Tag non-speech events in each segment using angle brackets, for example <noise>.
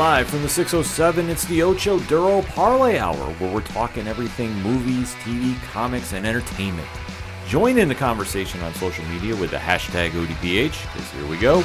Live from the 607, it's the Ocho Duro Parlay Hour, where we're talking everything movies, TV, comics, and entertainment. Join in the conversation on social media with the hashtag ODPH, because here we go.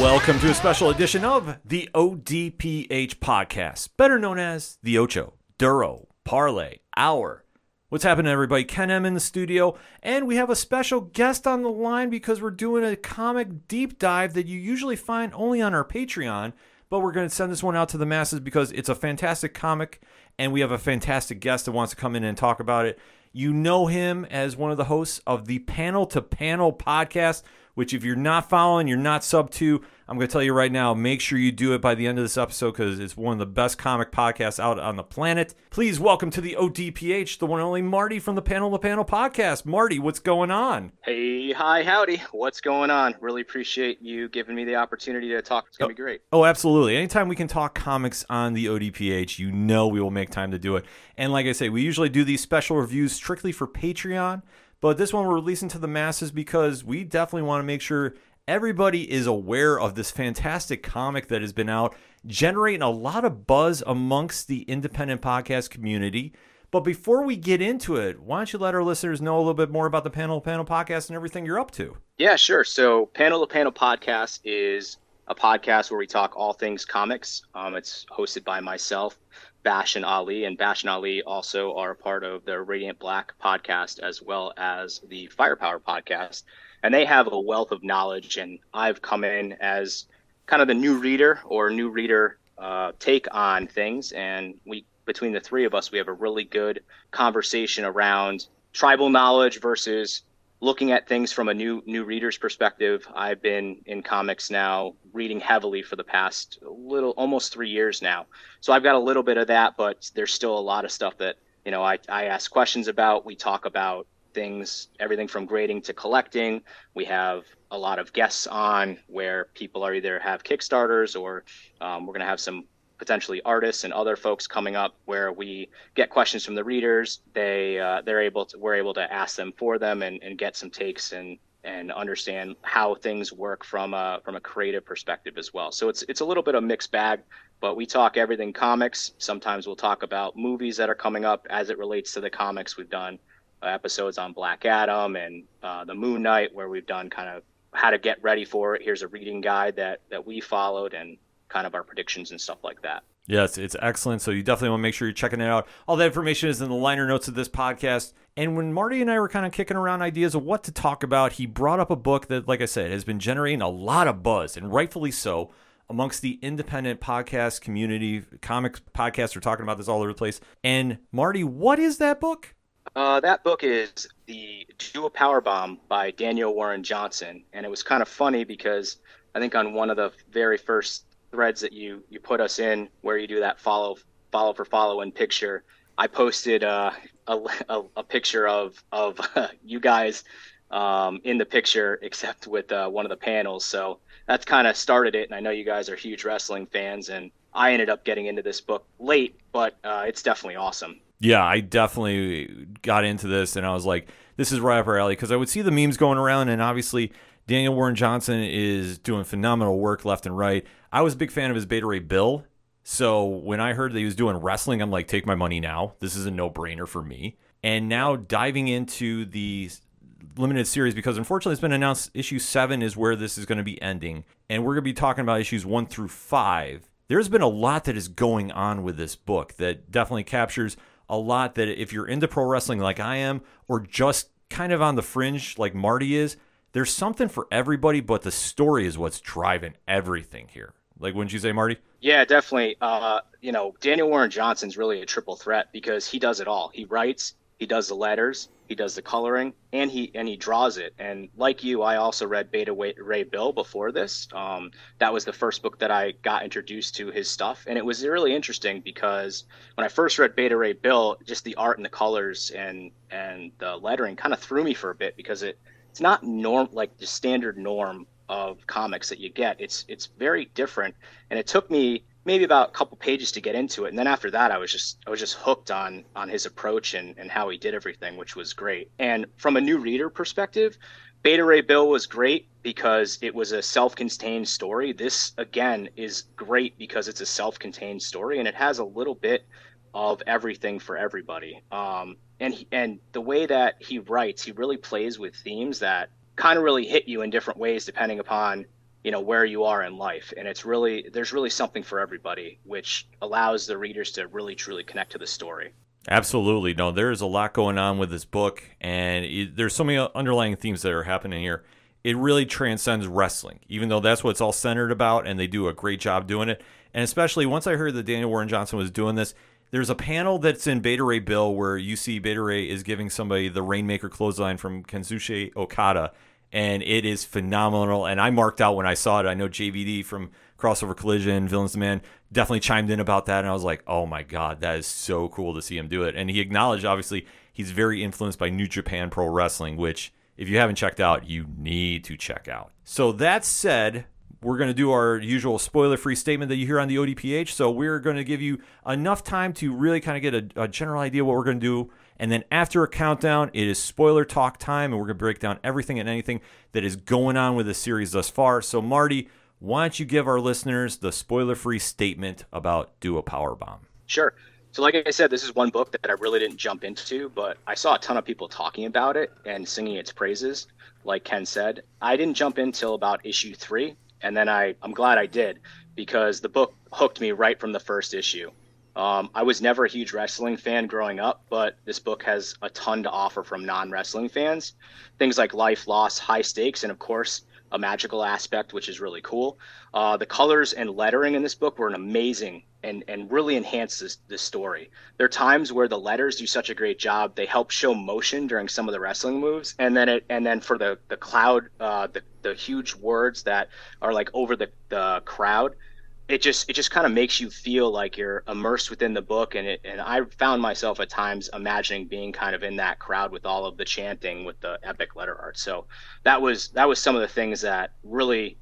Welcome to a special edition of the ODPH podcast, better known as the Ocho Duro Parlay Hour. What's happening, everybody? Ken M in the studio, and we have a special guest on the line because we're doing a comic deep dive that you usually find only on our Patreon. But we're going to send this one out to the masses because it's a fantastic comic, and we have a fantastic guest that wants to come in and talk about it. You know him as one of the hosts of the Panel to Panel podcast, which, if you're not following, you're not sub to, I'm going to tell you right now, make sure you do it by the end of this episode because it's one of the best comic podcasts out on the planet. Please welcome to the ODPH, the one and only Marty from the Panel to Panel podcast. Marty, what's going on? Hey, hi, howdy. What's going on? Really appreciate you giving me the opportunity to talk. It's going to be oh, great. Oh, absolutely. Anytime we can talk comics on the ODPH, you know we will make time to do it. And like I say, we usually do these special reviews strictly for Patreon. But this one we're releasing to the masses because we definitely want to make sure everybody is aware of this fantastic comic that has been out, generating a lot of buzz amongst the independent podcast community. But before we get into it, why don't you let our listeners know a little bit more about the Panel to Panel podcast and everything you're up to? Yeah, sure. So, Panel to Panel podcast is a podcast where we talk all things comics. Um, it's hosted by myself, Bash and Ali, and Bash and Ali also are a part of the Radiant Black podcast as well as the Firepower podcast. And they have a wealth of knowledge, and I've come in as kind of the new reader or new reader uh, take on things. And we, between the three of us, we have a really good conversation around tribal knowledge versus looking at things from a new new reader's perspective i've been in comics now reading heavily for the past little almost three years now. So i've got a little bit of that but there's still a lot of stuff that you know i, I ask questions about. We talk about things everything from grading to collecting. We have a lot of guests on where people are either have kickstarters or um, we're going to have some potentially artists and other folks coming up where we get questions from the readers. They uh, they're able to we're able to ask them for them and, and get some takes and and understand how things work from a from a creative perspective as well. So it's it's a little bit of mixed bag but we talk everything comics. Sometimes we'll talk about movies that are coming up as it relates to the comics. We've done uh, episodes on black adam and uh, the moon knight where we've done kind of how to get ready for it. Here's a reading guide that that we followed and kind of our predictions and stuff like that. Yes, it's excellent. So you definitely want to make sure you're checking it out. All that information is in the liner notes of this podcast. And when Marty and I were kind of kicking around ideas of what to talk about, he brought up a book that, like I said, has been generating a lot of buzz, and rightfully so, amongst the independent podcast community. Comics podcasts are talking about this all over the place. And Marty, what is that book? Uh, that book is the Do a Power Bomb by Daniel Warren Johnson, and it was kind of funny because I think on one of the very first threads that you you put us in where you do that follow follow for follow in picture. I posted uh, a, a, a picture of of <laughs> you guys um, in the picture except with uh, one of the panels. So that's kind of started it and i know you guys are huge wrestling fans and i ended up getting into this book late but uh, it's definitely awesome. Yeah i definitely got into this and i was like this is right up our alley because i would see the memes going around and obviously Daniel Warren Johnson is doing phenomenal work left and right. I was a big fan of his Beta Ray Bill. So when I heard that he was doing wrestling, I'm like, take my money now. This is a no brainer for me. And now diving into the limited series, because unfortunately it's been announced issue seven is where this is going to be ending. And we're going to be talking about issues one through five. There's been a lot that is going on with this book that definitely captures a lot that if you're into pro wrestling like I am, or just kind of on the fringe like Marty is, there's something for everybody, but the story is what's driving everything here. Like, wouldn't you say, Marty? Yeah, definitely. Uh, you know, Daniel Warren Johnson's really a triple threat because he does it all. He writes, he does the letters, he does the coloring, and he and he draws it. And like you, I also read Beta Ray Bill before this. Um, that was the first book that I got introduced to his stuff, and it was really interesting because when I first read Beta Ray Bill, just the art and the colors and and the lettering kind of threw me for a bit because it it's not norm like the standard norm of comics that you get. It's it's very different, and it took me maybe about a couple pages to get into it, and then after that, I was just I was just hooked on on his approach and and how he did everything, which was great. And from a new reader perspective, Beta Ray Bill was great because it was a self-contained story. This again is great because it's a self-contained story and it has a little bit of everything for everybody. Um, and he, and the way that he writes, he really plays with themes that kind of really hit you in different ways depending upon you know where you are in life. And it's really there's really something for everybody which allows the readers to really truly connect to the story. Absolutely. No there's a lot going on with this book and it, there's so many underlying themes that are happening here. It really transcends wrestling even though that's what it's all centered about and they do a great job doing it. And especially once i heard that daniel warren johnson was doing this there's a panel that's in Beta Ray Bill where you see Beta Ray is giving somebody the Rainmaker clothesline from Kazuchika Okada, and it is phenomenal. And I marked out when I saw it. I know JVD from Crossover Collision, Villains the Man, definitely chimed in about that, and I was like, oh my god, that is so cool to see him do it. And he acknowledged, obviously, he's very influenced by New Japan Pro Wrestling, which if you haven't checked out, you need to check out. So that said, we're going to do our usual spoiler free statement that you hear on the ODPH. So we're going to give you enough time to really kind of get a, a general idea what we're going to do. And then after a countdown, it is spoiler talk time, and we're going to break down everything and anything that is going on with the series thus far. So, Marty, why don't you give our listeners the spoiler free statement about Do a Power Bomb? Sure. So, like I said, this is one book that I really didn't jump into, but I saw a ton of people talking about it and singing its praises. Like Ken said, I didn't jump in till about issue three, and then I I'm glad I did because the book hooked me right from the first issue. Um, I was never a huge wrestling fan growing up, but this book has a ton to offer from non wrestling fans. Things like life, loss, high stakes, and of course, a magical aspect, which is really cool. Uh, the colors and lettering in this book were an amazing and, and really enhanced this, this story. There are times where the letters do such a great job; they help show motion during some of the wrestling moves, and then it and then for the the cloud, uh, the the huge words that are like over the the crowd it just it just kind of makes you feel like you're immersed within the book and it and I found myself at times imagining being kind of in that crowd with all of the chanting with the epic letter art so that was that was some of the things that really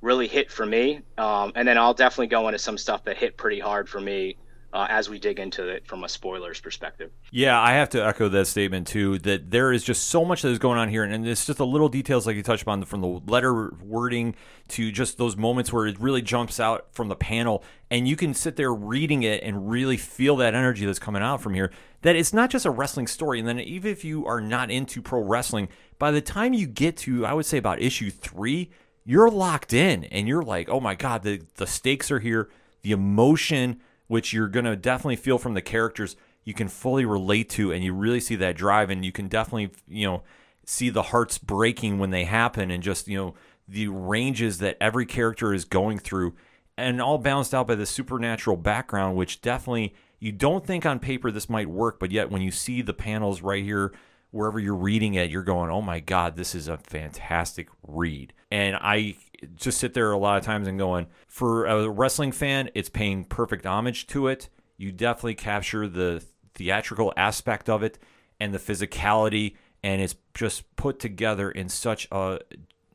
really hit for me um, and then I'll definitely go into some stuff that hit pretty hard for me uh, as we dig into it from a spoilers perspective. Yeah, I have to echo that statement too. That there is just so much that is going on here, and it's just the little details like you touched upon, from the letter wording to just those moments where it really jumps out from the panel, and you can sit there reading it and really feel that energy that's coming out from here. That it's not just a wrestling story, and then even if you are not into pro wrestling, by the time you get to, I would say about issue three, you're locked in, and you're like, oh my god, the the stakes are here, the emotion which you're going to definitely feel from the characters you can fully relate to and you really see that drive and you can definitely you know see the hearts breaking when they happen and just you know the ranges that every character is going through and all balanced out by the supernatural background which definitely you don't think on paper this might work but yet when you see the panels right here wherever you're reading it you're going oh my god this is a fantastic read and i just sit there a lot of times and going, for a wrestling fan, it's paying perfect homage to it. You definitely capture the theatrical aspect of it and the physicality, and it's just put together in such a,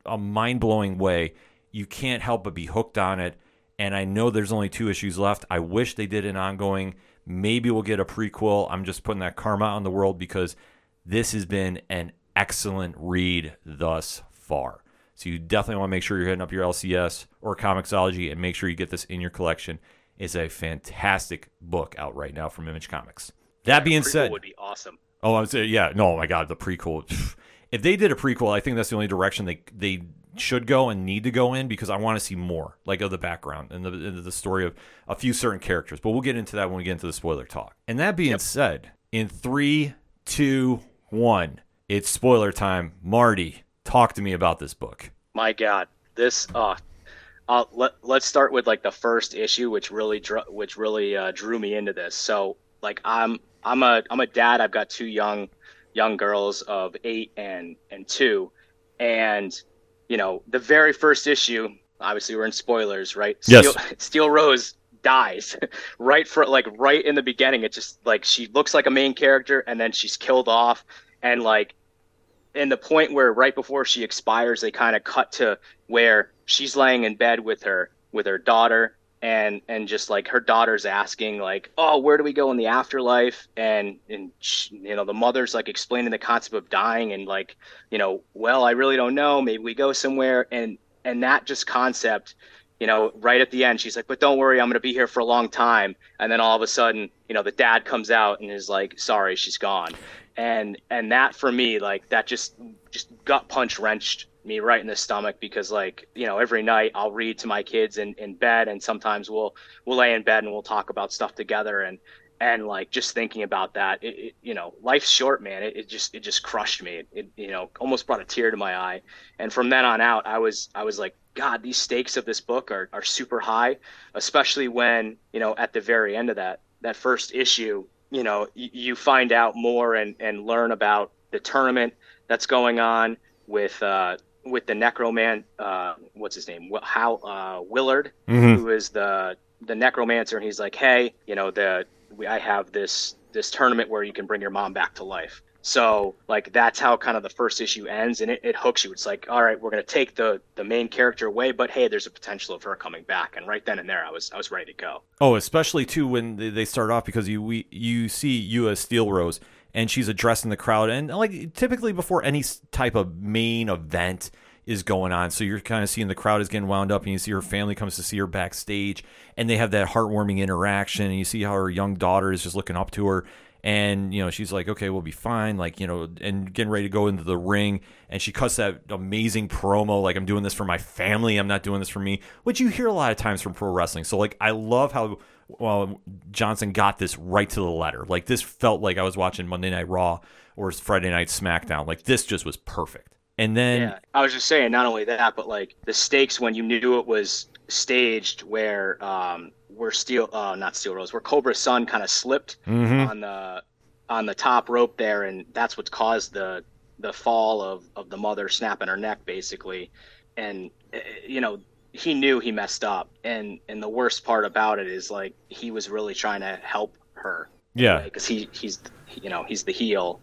a mind blowing way. You can't help but be hooked on it. And I know there's only two issues left. I wish they did an ongoing. Maybe we'll get a prequel. I'm just putting that karma on the world because this has been an excellent read thus far. So you definitely want to make sure you're hitting up your LCS or Comixology and make sure you get this in your collection. It's a fantastic book out right now from Image Comics. That yeah, being said, would be awesome. Oh, I would say yeah. No, oh my God, the prequel. If they did a prequel, I think that's the only direction they they should go and need to go in because I want to see more, like of the background and the, the story of a few certain characters. But we'll get into that when we get into the spoiler talk. And that being yep. said, in three, two, one, it's spoiler time. Marty, talk to me about this book. My God, this uh, uh let let's start with like the first issue, which really drew, which really uh, drew me into this. So like I'm I'm a I'm a dad. I've got two young young girls of eight and and two, and you know the very first issue. Obviously, we're in spoilers, right? Steel, yes. <laughs> Steel Rose dies <laughs> right for like right in the beginning. It just like she looks like a main character, and then she's killed off, and like in the point where right before she expires, they kind of cut to where she's laying in bed with her with her daughter and and just like her daughter's asking like oh where do we go in the afterlife? And and she, you know the mother's like explaining the concept of dying and like you know well i really don't know. Maybe we go somewhere. And and that just concept you know right at the end she's like but don't worry i'm going to be here for a long time. And then all of a sudden you know the dad comes out and is like sorry she's gone. And and that for me like that just just gut punch wrenched me right in the stomach because like you know every night i'll read to my kids in, in bed and sometimes we'll we'll lay in bed and we'll talk about stuff together. And and like just thinking about that it, it you know life's short man. It, it, just it just crushed me. It, you know almost brought a tear to my eye. And from then on out i was i was like god these stakes of this book are, are super high especially when you know at the very end of that that first issue you know you, you find out more and and learn about the tournament that's going on with uh, with the necroman uh, what's his name? How uh, willard mm-hmm. who is the the necromancer. And he's like hey you know the we, i have this this tournament where you can bring your mom back to life. So like that's how kind of the first issue ends and it, it hooks you. It's like all right we're to take the the main character away but hey there's a potential of her coming back. And right then and there i was i was ready to go. Oh especially too when they start off because you we you see you as steel rose and she's addressing the crowd and like typically before any type of main event is going on so you're kind of seeing the crowd is getting wound up and you see her family comes to see her backstage and they have that heartwarming interaction and you see how her young daughter is just looking up to her and you know she's like okay we'll be fine like you know and getting ready to go into the ring and she cuts that amazing promo like i'm doing this for my family i'm not doing this for me which you hear a lot of times from pro wrestling so like i love how well, Johnson got this right to the letter. Like this felt like I was watching Monday Night Raw or Friday Night SmackDown. Like this just was perfect. And then yeah, I was just saying, not only that, but like the stakes when you knew it was staged, where um, where Steel, uh, not Steel Rose, where Cobra Sun kind of slipped mm-hmm. on the on the top rope there, and that's what caused the the fall of of the mother snapping her neck, basically. And eh, you know he knew he messed up and and the worst part about it is like he was really trying to help her yeah because he he's you know he's the heel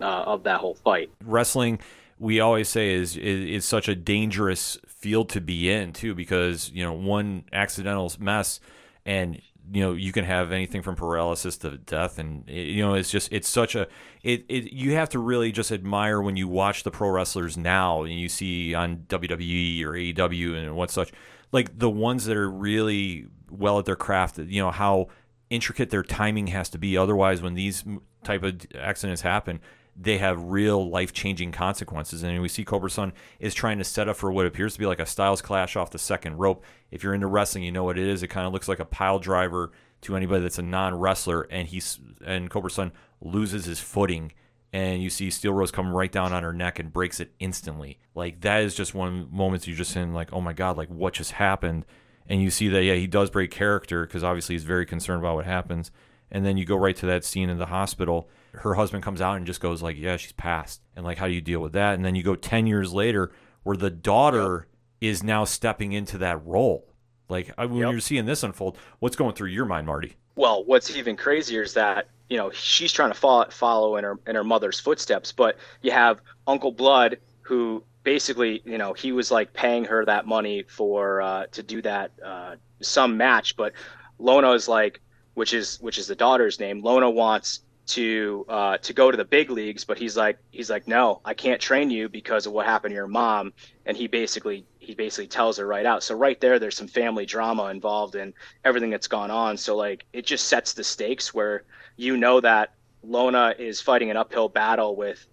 uh, of that whole fight wrestling we always say is, is is such a dangerous field to be in too because you know one accidental mess and you know you can have anything from paralysis to death. And it, you know it's just it's such a it, it you have to really just admire when you watch the pro wrestlers now and you see on WWE or AEW and what such like the ones that are really well at their craft you know how intricate their timing has to be. Otherwise when these type of accidents happen they have real life changing consequences. And we see Cobra Sun is trying to set up for what appears to be like a Styles clash off the second rope. If you're into wrestling, you know what it is. It kind of looks like a pile driver to anybody that's a non wrestler, and he's and Cobra Sun loses his footing. And you see Steel Rose come right down on her neck and breaks it instantly. Like that is just one moment you're just in like, oh my god, like what just happened? And you see that yeah, he does break character because obviously he's very concerned about what happens. And then you go right to that scene in the hospital her husband comes out and just goes like, "Yeah, she's passed." And like, how do you deal with that? And then you go 10 years later where the daughter yep. is now stepping into that role. Like when yep. you're seeing this unfold, what's going through your mind, Marty? Well, what's even crazier is that you know she's trying to follow, follow in her in her mother's footsteps, but you have Uncle Blood who basically you know he was like paying her that money for uh, to do that uh, some match, but Lona is like, which is which is the daughter's name. Lona wants to uh, to go to the big leagues, but he's like he's like no, I can't train you because of what happened to your mom, and he basically he basically tells her right out. So right there, there's some family drama involved in everything that's gone on. So like it just sets the stakes where you know that Lona is fighting an uphill battle with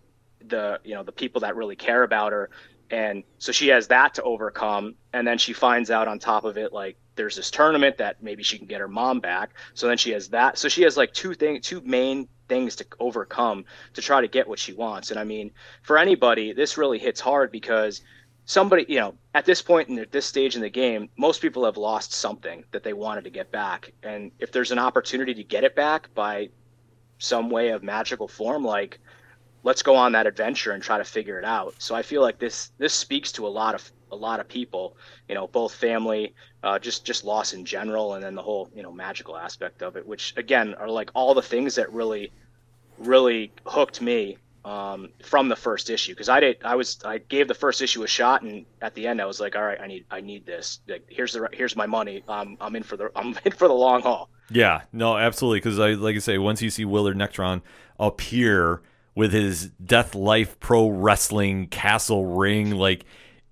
the you know the people that really care about her, and so she has that to overcome, and then she finds out on top of it like there's this tournament that maybe she can get her mom back. So then she has that. So she has like two things, two main things to overcome to try to get what she wants. And I mean, for anybody, this really hits hard because somebody, you know, at this point in this stage in the game, most people have lost something that they wanted to get back. And if there's an opportunity to get it back by some way of magical form, like let's go on that adventure and try to figure it out. So I feel like this this speaks to a lot of a lot of people, you know, both family, uh, just just loss in general, and then the whole you know magical aspect of it, which again are like all the things that really really hooked me um, from the first issue. Because I did I was I gave the first issue a shot and at the end I was like all right I need I need this. Like here's the here's my money. Um, I'm in for the I'm in for the long haul. Yeah. No absolutely. Because I like I say once you see Willard Necron appear with his death life pro wrestling castle ring like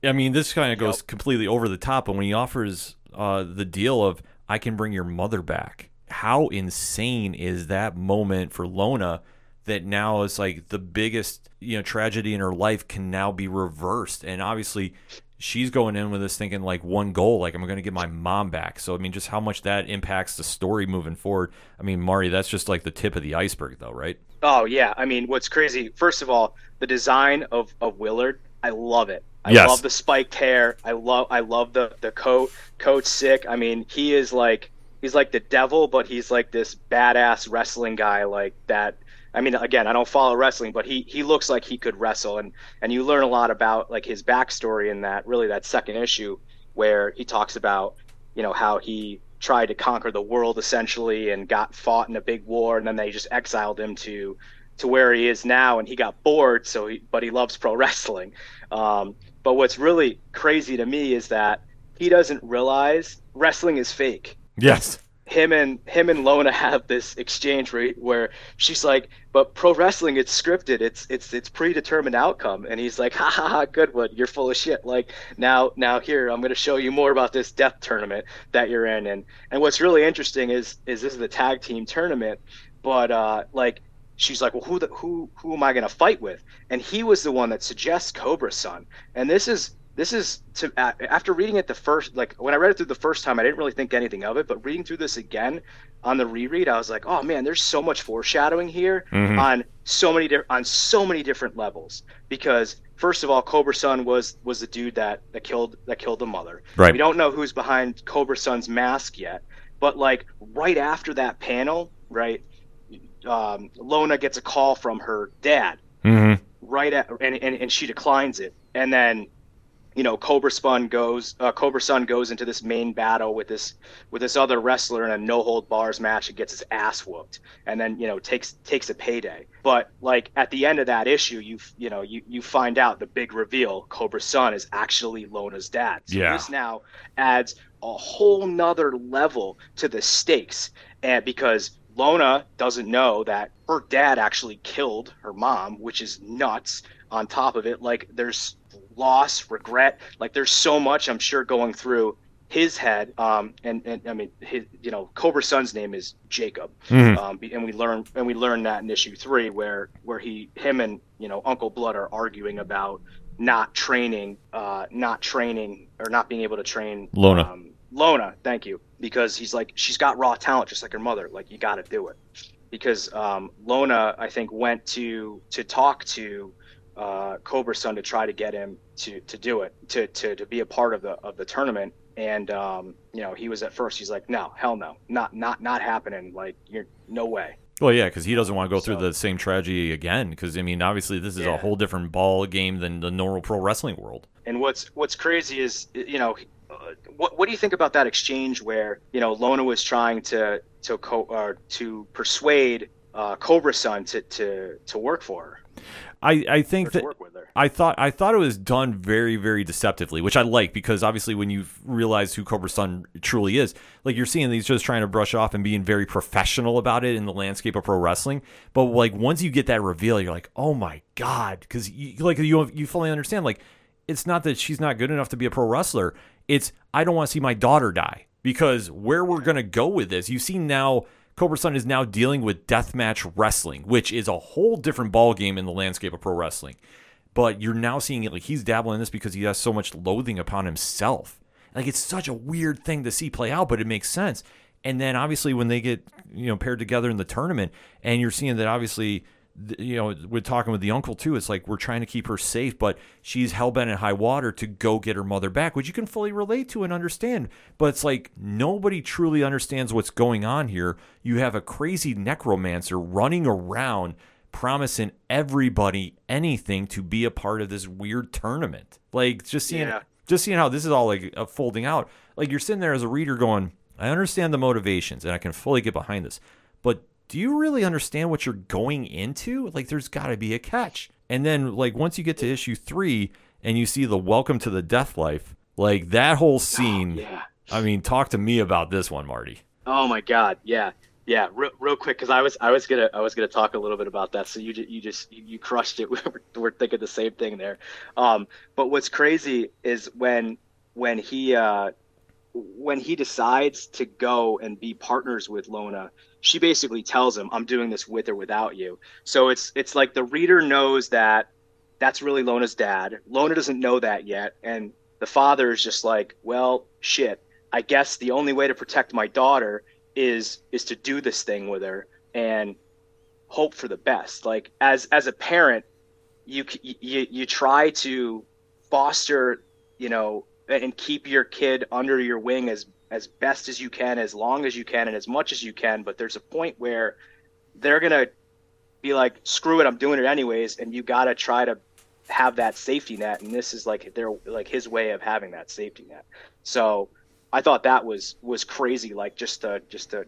I mean this kind of goes yep. completely over the top and when he offers uh, the deal of I can bring your mother back how insane is that moment for Lona that now is like the biggest you know tragedy in her life can now be reversed? And obviously she's going in with this thinking like one goal like i'm going to get my mom back. So i mean just how much that impacts the story moving forward. I mean Marty that's just like the tip of the iceberg though right? Oh yeah. I mean what's crazy first of all the design of, of willard i love it i yes. love the spiked hair. I love i love the the coat coat's sick. I mean he is like he's like the devil but he's like this badass wrestling guy like that. I mean, again, I don't follow wrestling, but he he looks like he could wrestle, and and you learn a lot about like his backstory in that really that second issue where he talks about you know how he tried to conquer the world essentially and got fought in a big war, and then they just exiled him to to where he is now, and he got bored. So, he, but he loves pro <laughs> wrestling. Um, but what's really crazy to me is that he doesn't realize wrestling is fake. Yes him and him and Lona have this exchange where, where she's like, "But pro wrestling, it's scripted. It's it's it's predetermined outcome." And he's like, "Ha ha ha, good one. You're full of shit. Like now now here, I'm going to show you more about this death tournament that you're in." And and what's really interesting is is this is the tag team tournament, but uh, like she's like, "Well, who the, who who am I going to fight with?" And he was the one that suggests Cobra Sun. And this is this is to after reading it the first like when I read it through the first time I didn't really think anything of it but reading through this again on the reread I was like oh man there's so much foreshadowing here mm-hmm. on so many di- on so many different levels because first of all Cobra Sun was was the dude that that killed that killed the mother right we don't know who's behind Cobra Sun's mask yet but like right after that panel right um, Lona gets a call from her dad mm-hmm. right at and, and and she declines it and then you know, Cobra Spun goes, uh, Cobra Sun goes into this main battle with this with this other wrestler in a no hold bars match and gets his ass whooped, and then you know takes takes a payday. But like at the end of that issue, you you know you you find out the big reveal: Cobra Sun is actually Lona's dad. So yeah. this now adds a whole nother level to the stakes, and because Lona doesn't know that her dad actually killed her mom, which is nuts. On top of it, like there's loss, regret. Like there's so much I'm sure going through his head. Um, and, and I mean, his, you know, Cobra Sun's name is Jacob. Mm-hmm. Um, and we learn and we learn that in issue three, where where he, him, and you know, Uncle Blood are arguing about not training, uh, not training or not being able to train Lona. Um, Lona, thank you, because he's like she's got raw talent just like her mother. Like you got to do it. Because um, Lona, I think, went to to talk to uh, Cobra Sun to try to get him to to do it to to to be a part of the of the tournament. And um, you know, he was at first he's like, no, hell no, not not not happening. Like you're no way. Well, yeah, because he doesn't want to go so, through the same tragedy again. Because I mean, obviously, this is yeah. a whole different ball game than the normal pro wrestling world. And what's what's crazy is, you know, what what do you think about that exchange where you know Lona was trying to to co- uh, to persuade uh, Cobra Sun to to to work for her? I, I think that I thought I thought it was done very very deceptively, which I like because obviously when you realize who Cobra Sun truly is, like you're seeing he's just trying to brush off and being very professional about it in the landscape of pro wrestling. But like once you get that reveal, you're like, oh my god, because like you you fully understand like it's not that she's not good enough to be a pro wrestler. It's I don't want to see my daughter die because where we're gonna go with this, you see now Cobra Sun is now dealing with deathmatch wrestling, which is a whole different ballgame in the landscape of pro wrestling. But you're now seeing it like he's dabbling in this because he has so much loathing upon himself. Like it's such a weird thing to see play out, but it makes sense. And then obviously when they get you know paired together in the tournament, and you're seeing that obviously you know, we're talking with the uncle too. It's like we're trying to keep her safe, but she's hell bent in high water to go get her mother back, which you can fully relate to and understand. But it's like nobody truly understands what's going on here. You have a crazy necromancer running around promising everybody anything to be a part of this weird tournament. Like just seeing, yeah. just seeing how this is all like uh, folding out. Like you're sitting there as a reader going, I understand the motivations and I can fully get behind this, but do you really understand what you're going into? Like, there's got to be a catch. And then, like, once you get to issue three and you see the welcome to the death life, like that whole scene. Oh, yeah. I mean, talk to me about this one, Marty. Oh my God. Yeah. Yeah. Real, real quick. Cause I was, I was gonna, I was gonna talk a little bit about that. So you, you just, you, you crushed it. <laughs> We're, we're thinking the same thing there. Um, but what's crazy is when, when he, uh, when he decides to go and be partners with Lona, she basically tells him, "I'm doing this with or without you." So it's it's like the reader knows that that's really Lona's dad. Lona doesn't know that yet, and the father is just like, "Well, shit. I guess the only way to protect my daughter is is to do this thing with her and hope for the best." Like as as a parent, you you you try to foster, you know, and keep your kid under your wing as as best as you can, as long as you can, and as much as you can. But there's a point where they're gonna be like, "Screw it, I'm doing it anyways," and you gotta try to have that safety net. And this is like their like his way of having that safety net. So I thought that was was crazy. Like just a just a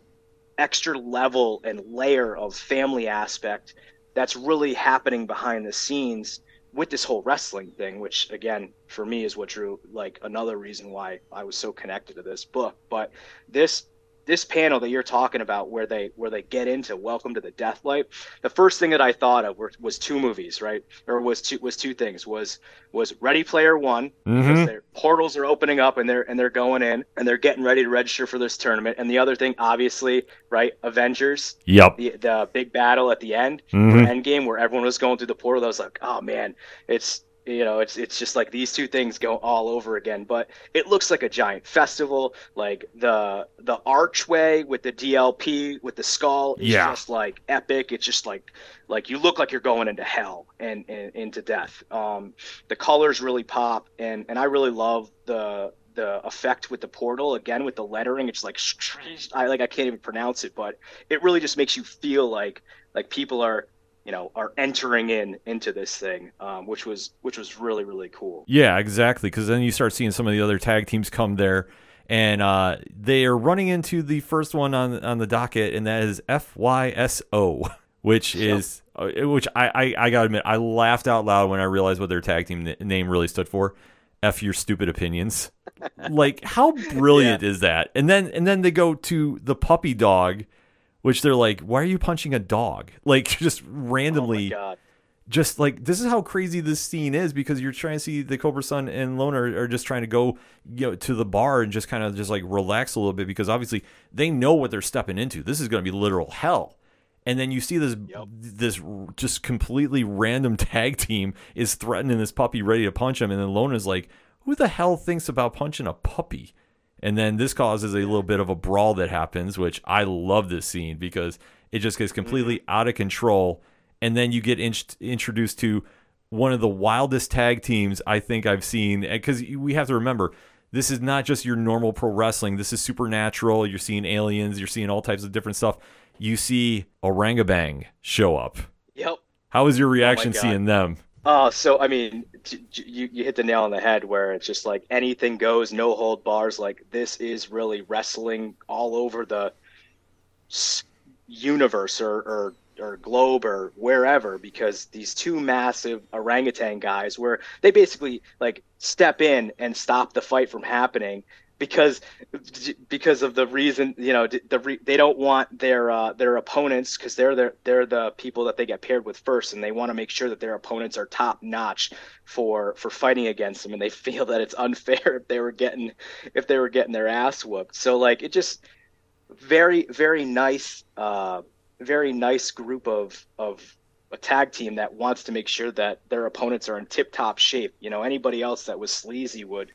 extra level and layer of family aspect that's really happening behind the scenes with this whole wrestling thing, which again for me is what drew like another reason why I was so connected to this book. But this this panel that you're talking about where they where they get into welcome to the deathlight the first thing that i thought of were, was two movies right or was two was two things was was ready player one Mhm. their portals are opening up and they're and they're going in and they're getting ready to register for this tournament and the other thing obviously right avengers Yep. the the big battle at the end Mhm. Endgame where everyone was going through the portal. I was like, oh man, it's you know, it's it's just like these two things go all over again. But it looks like a giant festival. Like the the archway with the DLP with the skull is Yeah. just like epic. It's just like like you look like you're going into hell and, and into death. Um, the colors really pop, and and I really love the the effect with the portal again with the lettering. It's like I like I can't even pronounce it, but it really just makes you feel like like people are you know are entering in into this thing um, which was which was really really cool Yeah, exactly. Because then you start seeing some of the other tag teams come there, and uh, they are running into the first one on on the docket, and that is FYSO, <laughs> which is uh, which I, I I gotta admit I laughed out loud when I realized what their tag team name really stood for. F your stupid opinions. <laughs> like how brilliant is that? And then and then they go to the puppy dog, which they're like, why are you punching a dog? <laughs> Like just randomly oh my god just like this is how crazy this scene is because you're trying to see the Cobra Sun and Lona are, are just trying to go you know to the bar and just kind of just like relax a little bit because obviously they know what they're stepping into. This is going to be literal hell. And then you see this Yep. this just completely random <laughs> tag team is threatening this puppy ready to punch him and then Lona's like, "Who the hell thinks about punching a puppy?" And then this causes a little bit of a brawl that happens, which I love this scene because it just gets completely mm-hmm. out of control. And then you get in- introduced to one of the wildest tag teams I think I've seen. Because we have to remember, this is not just your normal pro wrestling. This is supernatural. You're seeing aliens. You're seeing all types of different stuff. You see Orangabang show up. yep How was your oh reaction God. seeing them? Oh, so I mean, you you hit the nail on the head where it's just like anything goes, no hold bars. Like this is really wrestling all over the universe or, or or globe or wherever because these two massive orangutan guys where they basically like step in and stop the fight from happening because because of the reason you know the re, they don't want their uh, their opponents because they're the they're the people that they get paired with first and they want to make sure that their opponents are top notch for for fighting against them and they <laughs> feel that it's unfair if they were getting if they were getting their ass whooped. So like it just very very nice uh very nice group of of a tag team that wants to make sure that their opponents are in tip top shape. You know anybody else that was sleazy would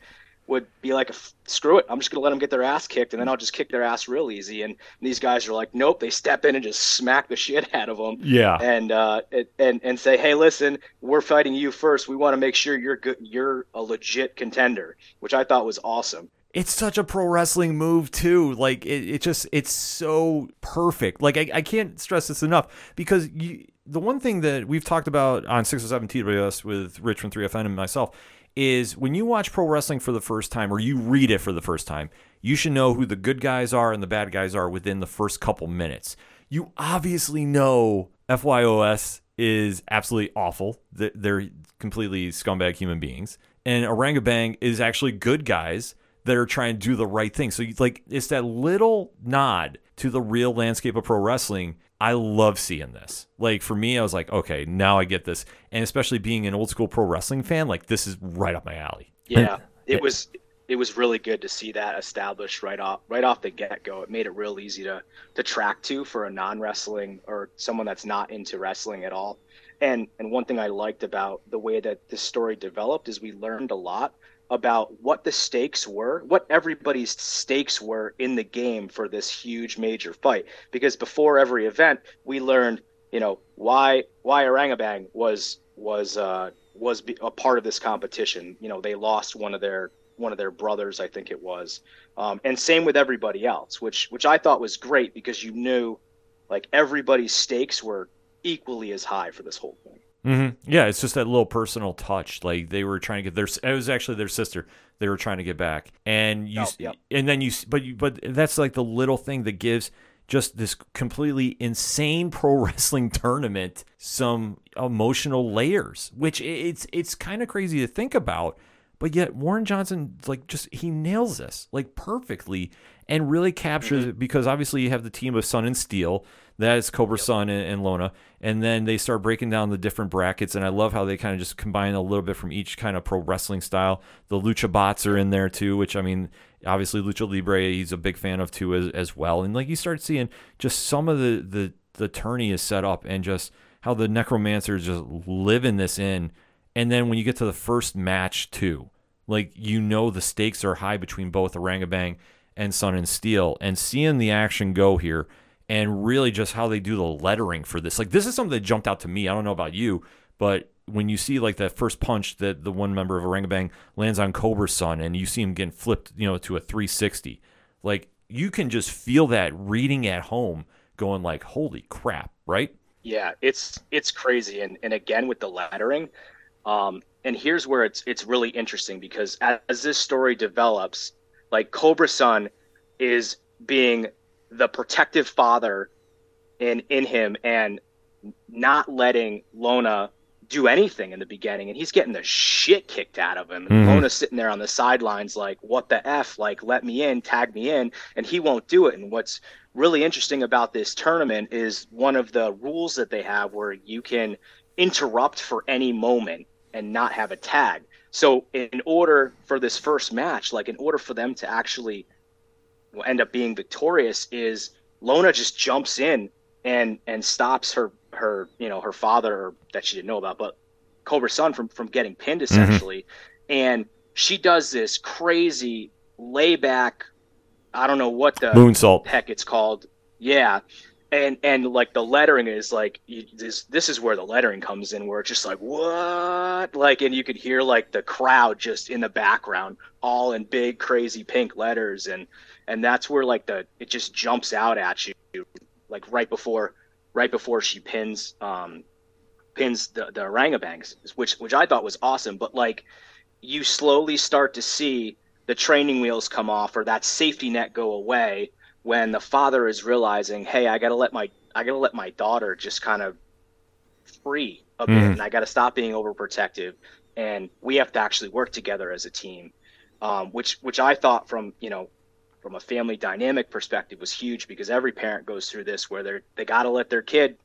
would be like, screw it, I'm just gonna let them get their ass kicked, and then I'll just kick their ass real easy. And these guys are like, nope, they step in and just smack the <laughs> shit out of them, Yeah. and uh, and and say, hey, listen, we're fighting you first. We want to make sure you're good, you're a legit contender, which I thought was awesome. it's such a pro wrestling move too like it, it just it's so perfect like I, I can't stress this enough because you the one thing that we've talked about on 607 TWS with Rich from 3FN and myself is when you watch pro wrestling for the first time or you read it for the first time, you should know who the good guys are and the bad guys are within the first couple minutes. you obviously know FYOS is absolutely awful. They're completely scumbag human beings. And Orangabang is actually good guys that are trying to do the right thing. So like it's that little nod to the real landscape of pro wrestling. I love seeing this. Like for me, I was like, okay, now I get this. And especially being an old school pro wrestling fan, like this is right up my alley. Yeah. It was it was really good to see that established right off right off the get go. It made it real easy to to track to for a non wrestling or someone that's not into wrestling at all. And and one thing I liked about the way that this story developed is we learned a lot about what the stakes were, what everybody's stakes were in the game for this huge major fight. Because before every event, we learned, you know, why why Orangabang was was uh, was a part of this competition. You know, they lost one of their one of their brothers, I think it was, um, and same with everybody else, which which I thought was great because you knew like everybody's stakes were equally as high for this whole thing. Mm-hmm. Yeah, it's just that little personal touch. Like they were trying to get their. It was actually their sister. They were trying to get back, and you, oh, yep. and then you, but you, but that's like the little thing that gives just this completely insane <laughs> pro wrestling tournament some emotional layers, which it's it's kind of crazy to think about. But yet Warren Johnson, like, just he nails this like perfectly and really captures mm-hmm. it because obviously you have the team of Sun and Steel that is Cobra Sun and, and, Lona. And then they start breaking down the different brackets. And I love how they kind of just combine a little bit from each kind of pro wrestling style. The Lucha Bots are in there too, which I mean, obviously Lucha Libre, he's a big fan of too as, as well. And like you start seeing just some of the, the, the tourney is set up and just how the Necromancers just living this in. And then when you get to the first match too, like you know the stakes are high between both Orangabang and Sun and Steel. And seeing the action go here – and really just how they do the lettering for this. Like this is something that jumped out to me. I don't know about you, but when you see like that first punch that the one member of Orangabang lands on Cobra's son and you see him getting flipped, you know, to a 360, like you can just feel that reading at home going like, holy crap, right? Yeah, it's it's crazy. And and again with the lettering, um, and here's where it's it's really interesting because as, as this story develops, like Cobra Sun is being the protective father in in him and not letting Lona do anything in the beginning and he's getting the shit kicked out of him. Mm-hmm. Lona's sitting there on the sidelines like, what the F? Like, let me in, tag me in, and he won't do it. And what's really interesting about this tournament is one of the rules that they have where you can interrupt for any moment and not have a tag. So in order for this first match, like in order for them to actually will end up being victorious is Lona just jumps in and and stops her her you know her father that she didn't know about, but Cobra Sun from from getting pinned mm-hmm. essentially, mm-hmm. and she does this crazy layback. I don't know what the moonsault heck it's called. Yeah, and and like the lettering is like you, this this is where the lettering comes in where it's just like what like and you could hear like the crowd just in the background all in big crazy pink letters and and that's where like the it just jumps out at you like right before right before she pins um pins the the orangabangs which which I thought was awesome but like you slowly start to see the training wheels come off or that safety net go away when the father is realizing hey I got to let my I got to let my daughter just kind of free a bit mm. and I got to stop being overprotective and we have to actually work together as a team um, which which I thought from you know from a family dynamic perspective was huge because every parent goes through this where they're they got to let their kid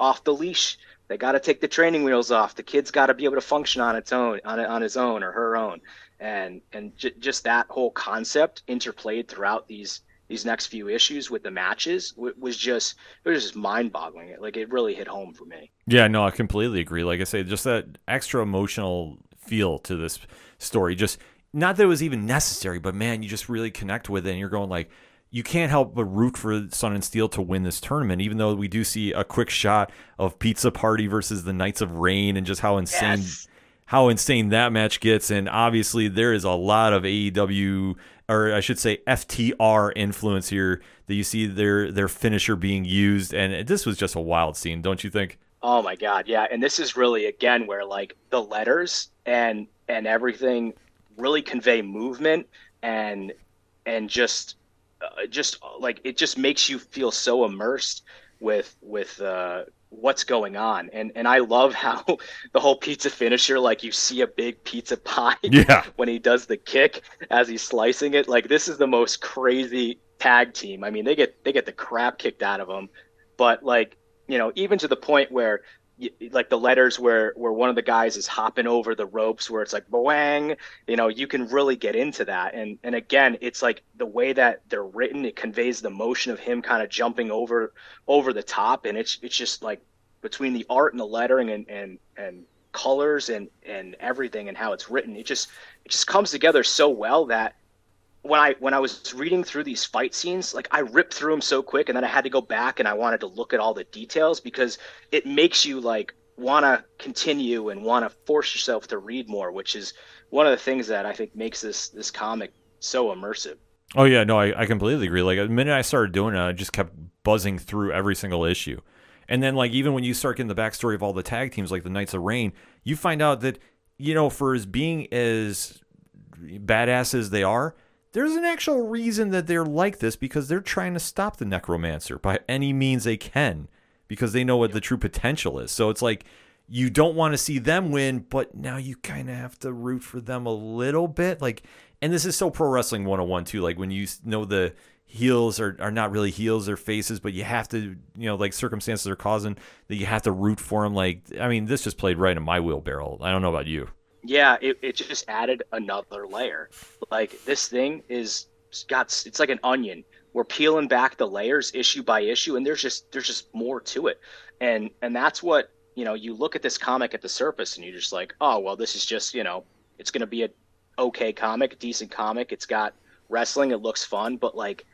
off the leash. They got to take the training wheels off. The kid's got to be able to function on its own on, on his own or her own. And and j- just that whole concept interplayed throughout these these next few issues with the matches was just it was just mind boggling like it really hit home for me. Yeah no i completely agree. Like i say just that extra emotional feel to this story just not that it was even necessary, but man, you just really connect with it, and you're going like, you can't help but root for Sun and Steel to win this tournament, even though we do see a quick shot of Pizza Party versus the Knights of Rain, and just how insane. Yes. How insane that match gets, and obviously there is a lot of AEW, or I should say FTR influence here. That you see their their finisher being used, and this was just a wild scene, don't you think? Oh my god, yeah. And this is really again where like the letters and and everything really convey movement and and just uh, just like it just makes you feel so immersed with with uh, what's going on. And and I love <laughs> how the whole pizza finisher, like you see a big pizza pie <laughs> yeah. <laughs> when he does the kick as he's slicing it. Like this is the most crazy tag team. I mean, they get they get the crap kicked out of them, but like you know, even to the point where like the letters where where one of the guys is hopping over the ropes where it's like boang you know you can really get into that. And and again it's like the way that they're written it conveys the motion of him kind of jumping over over the top. And it's it's just like between the art and the lettering and and and colors and and everything and how it's written it just it just comes together so well that when I when I was reading through these fight scenes, like I ripped through them so quick, and then I had to go back and I wanted to look at all the details because it makes you like want to continue and want to force yourself to read more, which is one of the things that I think makes this this comic so immersive. Oh yeah, no, I, I completely agree. Like the minute I started doing it, I just kept buzzing through every single issue, and then like even when you start getting the backstory of all the tag teams, like the Knights of Rain, you find out that you know for as being as badass as they are there's an actual reason that they're like this because they're trying to stop the necromancer by any means they can because they know what the true potential is. So it's like you don't want to see them win, but now you kind of have to root for them a little bit. Like, and this is so pro wrestling 101 too. Like when you know the heels are, are not really heels, they're faces, but you have to, you know, like circumstances are causing that you have to root for them. Like, I mean, this just played right in my wheelbarrow. I don't know about you yeah, it, it just added another layer. Like this thing is got it's like an onion. We're peeling back the layers issue by issue, and there's just there's just more to it, and and that's what you know. You look at this comic at the surface, and you're just like, oh well, this is just you know, it's gonna be a okay comic, decent comic. It's got wrestling, it looks fun, but like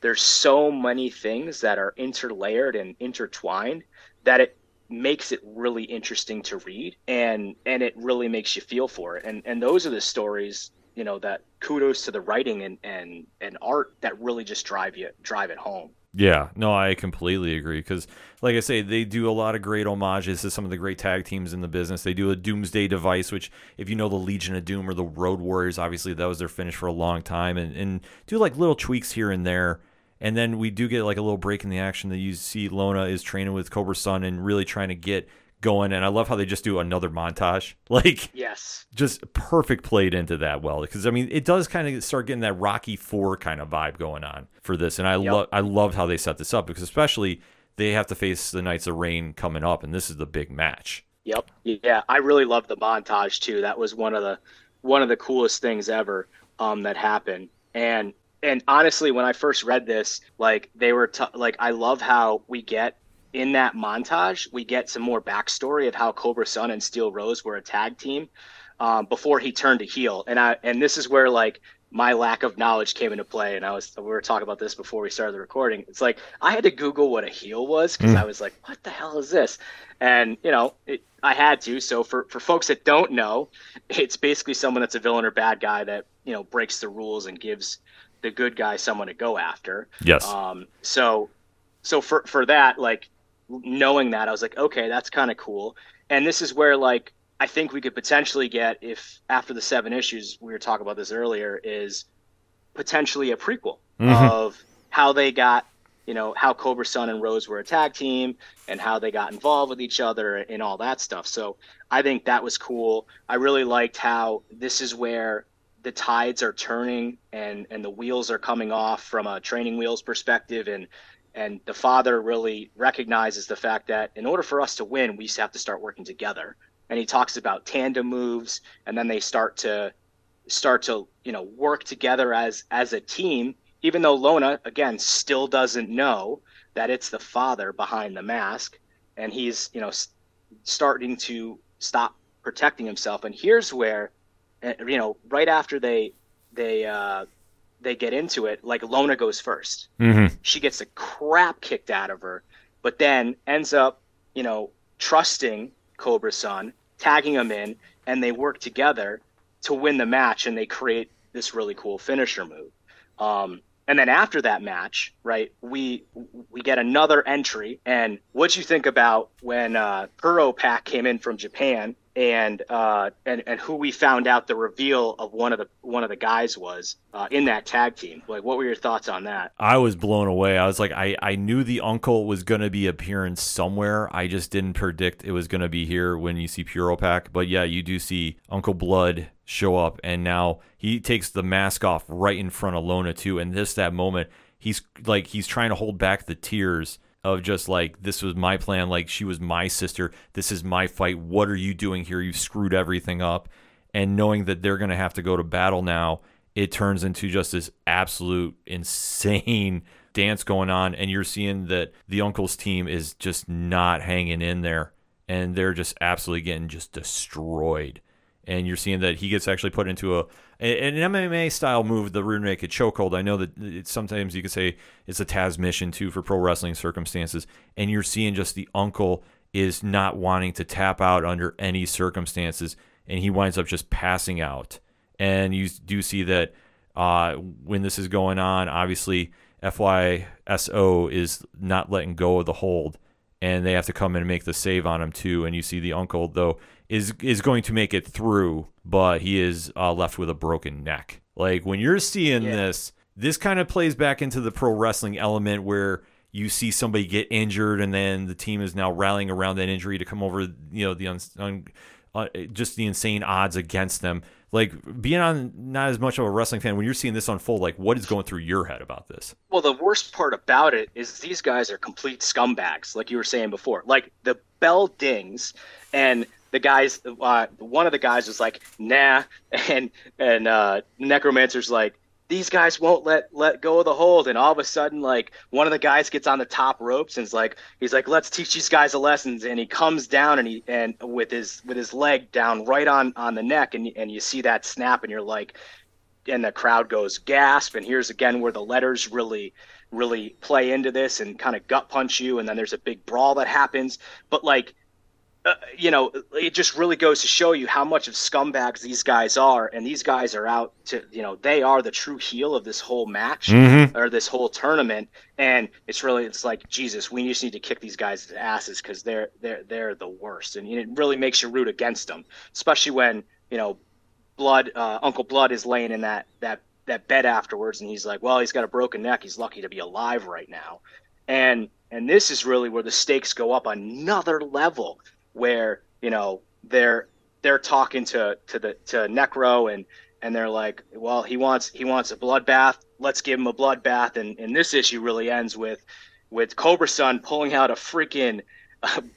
there's so many things that are interlayered and intertwined that it makes it really interesting to read and and it really makes you feel for it. And and those are the stories you know that kudos to the writing and and and art that really just drive you drive it home. Yeah. No i completely agree because like i say they do a lot of great homages to some of the great tag teams in the business. They do a doomsday device which if you know the legion of doom or the road warriors obviously that was their finish for a long time and, and do like little tweaks here and there and then we do get like a little break in the action that you see Lona is training with Cobra Sun and really trying to get going. And I love how they just do another montage. <laughs> Like, yes, just perfect played into that well. Because I mean, it does kind of start getting that Rocky Four kind of vibe going on for this. And I yep. love I loved how they set this up because especially they have to face the Knights of Rain coming up, and this is the big match. Yep. Yeah, I really love the montage too. That was one of the one of the coolest things ever um, that happened. And and honestly, when I first read this, like they were t- like, I love how we get in that montage, we get some more backstory of how Cobra Sun and Steel Rose were a tag team um, before he turned to heel. And I and this is where like my lack of knowledge came into play. And I was we were talking about this before we started the recording. It's like I had to Google what a heel was because mm. I was like, what the hell is this? And you know, it, I had to. So for for folks that don't know, it's basically someone that's a villain or bad guy that you know breaks the rules and gives the good guy someone to go after. Yes. Um, so so for for that, like knowing that, I was like, okay, that's kind of cool. And this is where like I think we could potentially get if after the seven issues we were talking about this earlier is potentially a prequel mm-hmm. of how they got you know how Cobra Sun and Rose were a tag team and how they got involved with each other and all that stuff. So I think that was cool. I really liked how this is where the tides are turning and and the wheels are coming off from a training wheels perspective. And and the father really recognizes the fact that in order for us to win we have to start working together. And he talks about tandem moves and then they start to start to you know work together as as a team even though Lona again still doesn't know that it's the father behind the mask. And he's you know starting to stop protecting himself. And here's where you know, right after they they uh, they get into it, like Lona goes 1st mm-hmm. She gets the crap kicked out of her, but then ends up, you know, trusting Cobra Sun, tagging him in, and they work together to win the match, and they create this really cool finisher move. Um, And then after that match, right, we we get another entry. And what'd you think about when uh, Kuro Pack came in from Japan and uh, and and who we found out the reveal of one of the one of the guys was uh, in that tag team. Like, what were your thoughts on that? I was blown away. I was like, I I knew the uncle was going to be appearing somewhere. I just didn't predict it was going to be here when you see Puro Pack. But yeah, you do see Uncle Blood show up, and now he takes the mask off right in front of Lona too. And this that moment, he's like he's trying to hold back the tears of just like this was my plan. Like she was my sister. This is my fight. What are you doing here? You've screwed everything up. And knowing that they're going to have to go to battle now it turns into just this absolute insane <laughs> dance going on. And you're seeing that the uncle's team is just not hanging in there. And they're just absolutely getting just destroyed and you're seeing that he gets actually put into a an MMA style move, the rear naked chokehold. I know that sometimes you could say it's a Tazmission too for pro wrestling circumstances, and you're seeing just the uncle is not wanting to tap out under any circumstances, and he winds up just passing out. And you do see that uh, when this is going on, obviously FYSO is not letting go of the hold, and they have to come in and make the save on him too. And you see the uncle though is is going to make it through, but he is uh, left with a broken neck. Like when you're seeing yeah. this, this kind of plays back into the pro wrestling element where you see somebody get injured and then the team is now rallying around that injury to come over, you know, the un, un, uh, just the insane odds against them. Like being on not as much of a wrestling fan when you're seeing this unfold, like what is going through your head about this? Well, the worst part about it is these guys are complete scumbags, like you were saying before. Like the bell dings and the guys, uh, one of the guys was like, "Nah," <laughs> and and uh, Necromancer's like, "These guys won't let let go of the hold." And all of a sudden, like one of the guys gets on the top ropes and is like, he's like, "Let's teach these guys a lesson." And he comes down and he and with his with his leg down right on on the neck, and and you see that snap, and you're like, and the crowd goes gasp. And here's again where the letters really really play into this and kind of gut punch you and then there's a big brawl that happens but like uh, you know, it just really goes to show you how much of scumbags these guys are, and these guys are out to, you know, they are the true heel of this whole match mm-hmm. or this whole tournament, and it's really, it's like Jesus, we just need to kick these guys' asses because they're they're they're the worst, and it really makes you root against them, especially when you know, Blood, uh, Uncle Blood is laying in that that that bed afterwards, and he's like, well, he's got a broken neck, he's lucky to be alive right now, and and this is really where the stakes go up another level where you know they're they're talking to to the to Necro and and they're like, well, he wants he wants a bloodbath. Let's give him a bloodbath. And and this issue really ends with with Cobra Sun pulling out a freaking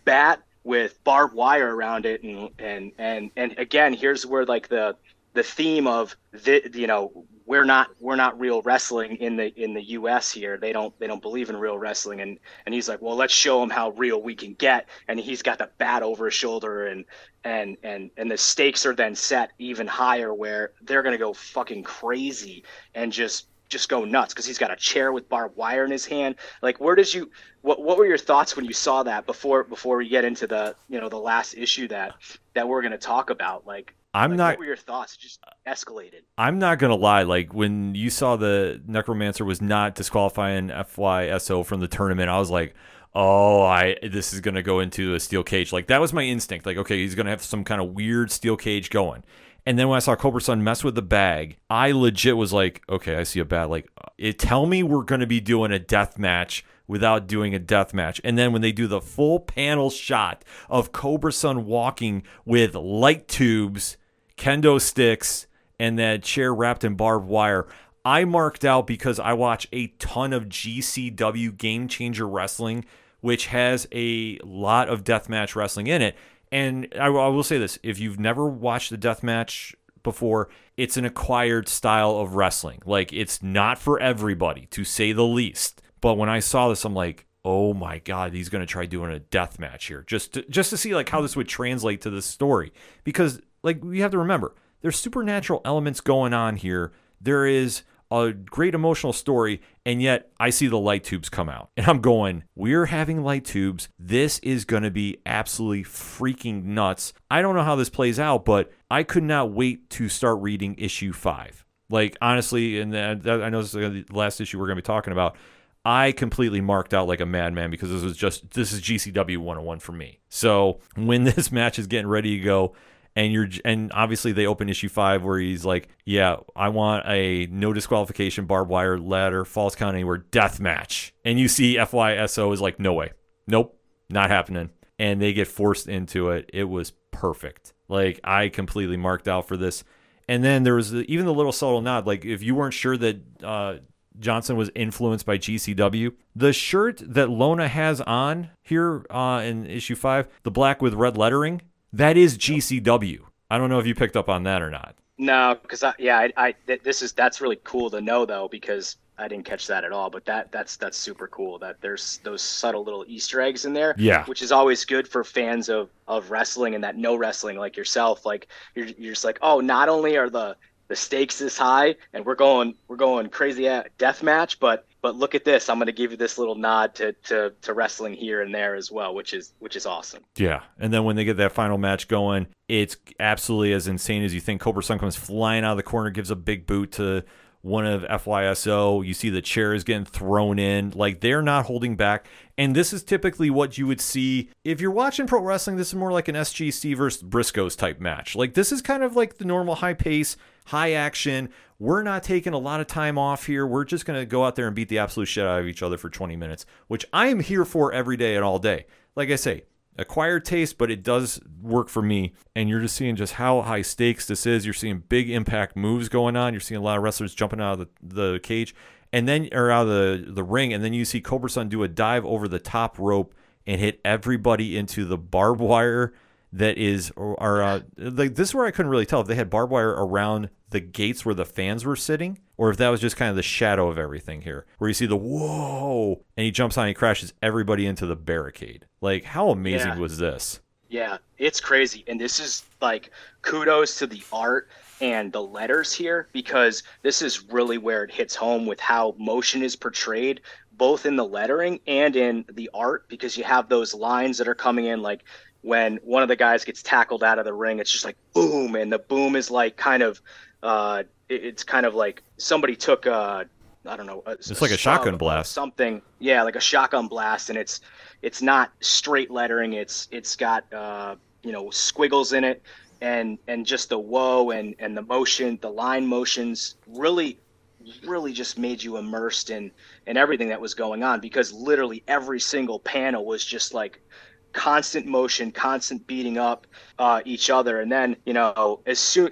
bat with barbed wire around it, and and and and again, here's where like the the theme of the you know we're not we're not real wrestling in the in the US here. They don't they don't believe in real wrestling and and he's like, "Well, let's show them how real we can get." And he's got the bat over his shoulder and and and and the stakes are then set even higher where they're to go fucking crazy and just just go nuts because he's got a chair with barbed wire in his hand. Like, where did you? What What were your thoughts when you saw that before before we get into the you know the last issue that that we're going to talk about? Like, I'm like, not. What were your thoughts? It just escalated. I'm not gonna lie. Like when you saw the necromancer was not disqualifying FYSO from the tournament, I was like, oh, I this is gonna go into a steel cage. Like that was my instinct. Like okay, he's gonna have some kind of weird steel cage going. And then when I saw Cobra Sun mess with the bag, I legit was like, okay, I see a bat. Like, it tell me we're gonna be doing a death match without doing a death match. And then when they do the full panel shot of Cobra Sun walking with light tubes kendo sticks, and that chair wrapped in barbed wire. I marked out because I watch a ton of GCW Game Changer Wrestling, which has a lot of deathmatch wrestling in it. And I, I will say this if you've never watched a deathmatch before, it's an acquired style of wrestling. Like, it's not for everybody, to say the least. But when I saw this, I'm like, oh my god he's going to try doing a death match here just to, just to see like how this would translate to the story because like you have to remember, there's supernatural elements going on here. There is a great emotional story, and yet I see the light tubes come out. And I'm going, we're having light tubes. This is going to be absolutely freaking nuts. I don't know how this plays out, but I could not wait to start reading issue five. Like honestly, and I know this is the last issue we're going to be talking about. I completely marked out like a madman because this was just this is GCW 101 for me. So when <laughs> this match is getting ready to go, and you're and obviously they open issue five where he's like, yeah, I want a no disqualification barbed wire ladder false count anywhere death match, and you see FYSO is like, no way, nope, not happening, and they get forced into it. It was perfect. Like I completely marked out for this. And then there was even the little subtle nod, like if you weren't sure that uh, Johnson was influenced by GCW. The shirt that Lona has on here uh, in issue five, the black with red lettering, that is GCW. I don't know if you picked up on that or not. No, because I, yeah, I, I this is that's really cool to know though because I didn't catch that at all. But that that's that's super cool that there's those subtle little Easter eggs in there. Yeah, which is always good for fans of of wrestling and that no wrestling like yourself. Like you're you're just like, oh, not only are the the stakes is high and we're going we're going crazy at death match but but look at this i'm going to give you this little nod to, to to wrestling here and there as well which is which is awesome yeah and then when they get that final match going it's absolutely as insane as you think cobra sun comes flying out of the corner gives a big boot to one of FYSO. You see the chairs getting thrown in. Like they're not holding back. And this is typically what you would see if you're watching pro wrestling. This is more like an SGC versus Briscoes type match. Like this is kind of like the normal high pace, high action. We're not taking a lot of time off here. We're just going to go out there and beat the absolute shit out of each other for 20 minutes, which I am here for every day and all day. Like I say, acquired taste, but it does work for me. And you're just seeing just how high stakes this is. You're seeing big impact moves going on. You're seeing a lot of wrestlers jumping out of the, the cage and then or out of the, the ring, and then you see Cobra Sun do a dive over the top rope and hit everybody into the barbed wire that is or, or uh, like this is where I couldn't really tell if they had barbed wire around the gates where the fans were sitting, or if that was just kind of the shadow of everything here, where you see the whoa, and he jumps on, and he crashes everybody into the barricade. Like, how amazing yeah. was this? Yeah, it's crazy, and this is like kudos to the art and the letters here because this is really where it hits home with how motion is portrayed both in the lettering and in the art because you have those lines that are coming in like when one of the guys gets tackled out of the ring it's just like boom and the boom is like kind of uh, it's kind of like somebody took a I don't know. A, it's a like a shotgun blast. Something, yeah, like a shotgun blast, and it's it's not straight lettering. It's it's got uh, you know squiggles in it, and and just the whoa and and the motion, the line motions really really just made you immersed in in everything that was going on because literally every single panel was just like constant motion, constant beating up uh, each other, and then you know as soon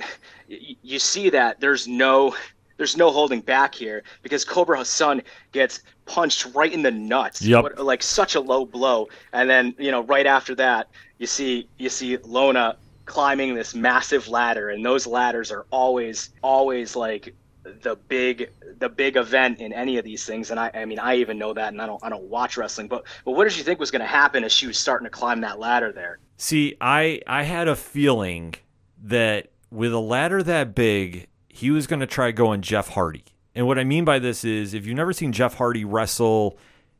you see that there's no there's no holding back here because Cobra Sun gets punched right in the nuts. Yep. What, like such a low blow, and then you know right after that you see you see Lona climbing this massive ladder, and those ladders are always always like the big the big event in any of these things. And I, I mean I even know that and I don't I don't watch wrestling but but what did you think was going to happen as she was starting to climb that ladder there? See I I had a feeling that with a ladder that big he was going to try going Jeff Hardy. And what I mean by this is if you've never seen Jeff Hardy wrestle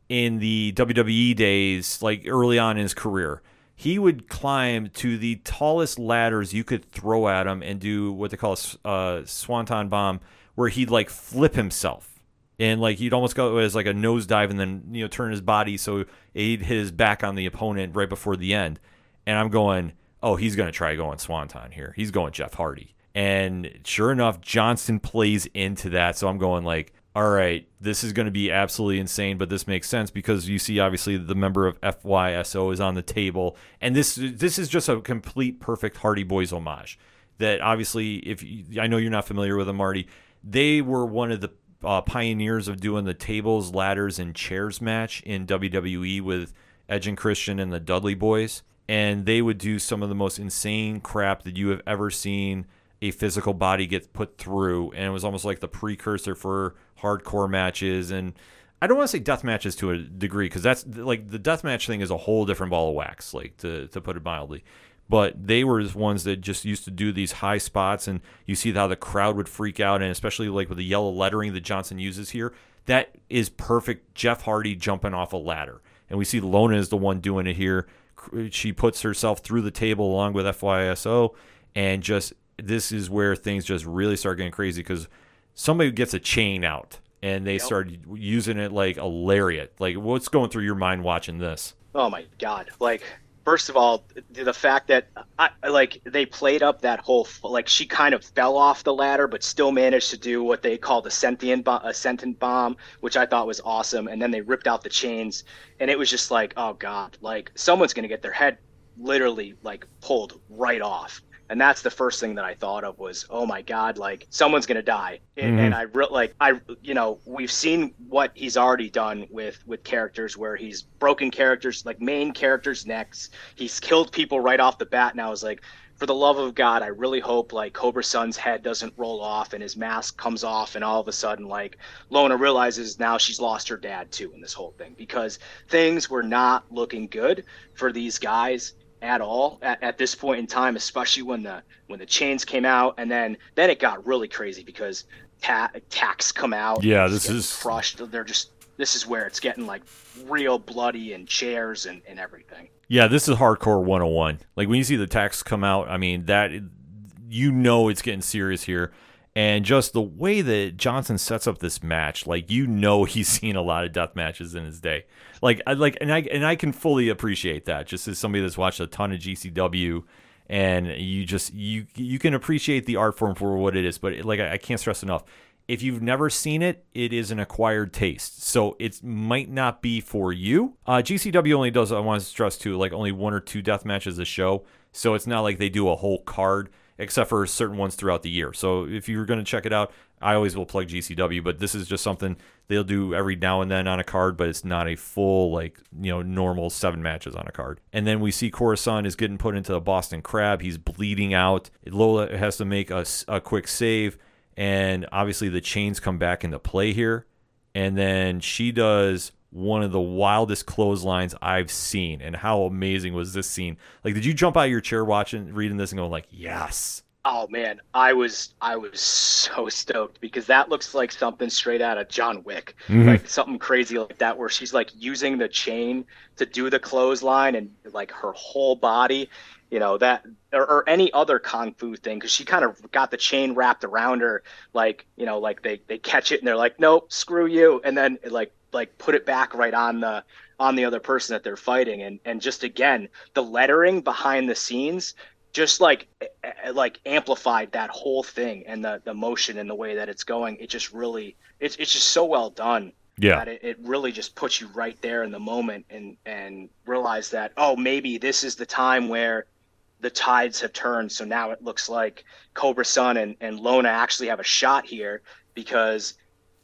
in the WWE days like early on in his career he would climb to the tallest ladders you could throw at him and do what they call a uh, swanton bomb where he'd like flip himself and like he'd almost go as like a nosedive and then you know turn his body so he'd hit his back on the opponent right before the end. And I'm going, oh, he's gonna try going Swanton here. He's going Jeff Hardy. And sure enough, Johnson plays into that. So I'm going like, all right, this is going to be absolutely insane, but this makes sense because you see obviously the member of FYSO is on the table, and this this is just a complete perfect Hardy Boys homage. That obviously, if you, I know you're not familiar with them, Marty, they were one of the uh, pioneers of doing the tables, ladders, and chairs match in WWE with Edge and Christian and the Dudley Boys. And they would do some of the most insane crap that you have ever seen a physical body get put through. And it was almost like the precursor for hardcore matches. And I don't want to say death matches to a degree because that's like the death match thing is a whole different ball of wax, like to, to put it mildly but they were the ones that just used to do these high spots and you see how the crowd would freak out and especially like with the yellow lettering that Johnson uses here that is perfect Jeff Hardy jumping off a ladder and we see Lona is the one doing it here she puts herself through the table along with FYSO and just this is where things just really start getting crazy because somebody gets a chain out and they Yep. start using it like a lariat. Like, what's going through your mind watching this? Oh my god! Like, first of all, the fact that I like they played up that whole like she kind of fell off the ladder, but still managed to do what they called a sentient bo- a sentient bomb, which I thought was awesome. And then they ripped out the chains, and it was just like, oh god! Like someone's gonna get their head literally like pulled right off. And that's the first thing that I thought of was, oh my god, like someone's gonna die. And, Mhm. and I re- like I, you know, we've seen what he's already done with with characters where he's broken characters, like main characters' necks. He's killed people right off the bat. Now is like, for the love of God, I really hope like Cobra Sun's head doesn't roll off and his mask comes off, and all of a sudden like Lona realizes now she's lost her dad too in this whole thing because things were not looking good for these guys at all at, at this point in time, especially when the when the chains came out, and then then it got really crazy because ta- attacks come out. Yeah, this is- crushed. They're just this is where it's getting like real bloody and chairs and, and everything. Yeah, this is hardcore 101. Like when you see the text come out, I mean that you know it's getting serious here. And just the way that Johnson sets up this match, like you know <laughs> he's seen a lot of death matches in his day. Like I like and I and I can fully appreciate that just as somebody that's watched a ton of GCW and you just you you can appreciate the art form for what it is, but like I, I can't stress enough. If you've never seen it, it is an acquired taste. So it might not be for you. Uh, GCW only does, I want to stress too, like only one or two death matches a show. So it's not like they do a whole card, except for certain ones throughout the year. So if you're going to check it out, I always will plug GCW, but this is just something they'll do every now and then on a card, but it's not a full, like, you know, normal seven matches on a card. And then we see Cobra Sun is getting put into the Boston Crab. He's bleeding out. Lola has to make a, a quick save. And obviously the chains come back into play here. And then she does one of the wildest clotheslines I've seen. And how amazing was this scene? Like, did you jump out of your chair watching, reading this, and going like, "Yes"? Oh man, I was I was so stoked because that looks like something straight out of John Wick, Mhm. like something crazy like that, where she's like using the chain to do the clothesline and like her whole body, you know that or, or any other kung fu thing because she kind of got the chain wrapped around her, like you know like they they catch it and they're like nope screw you and then like like put it back right on the on the other person that they're fighting. And and just again the lettering behind the scenes just like like amplified that whole thing and the the motion and the way that it's going. It just really it's it's just so well done Yeah, that it, it really just puts you right there in the moment and and realize that oh maybe this is the time where the tides have turned. So now it looks like cobra sun and, and lona actually have a shot here because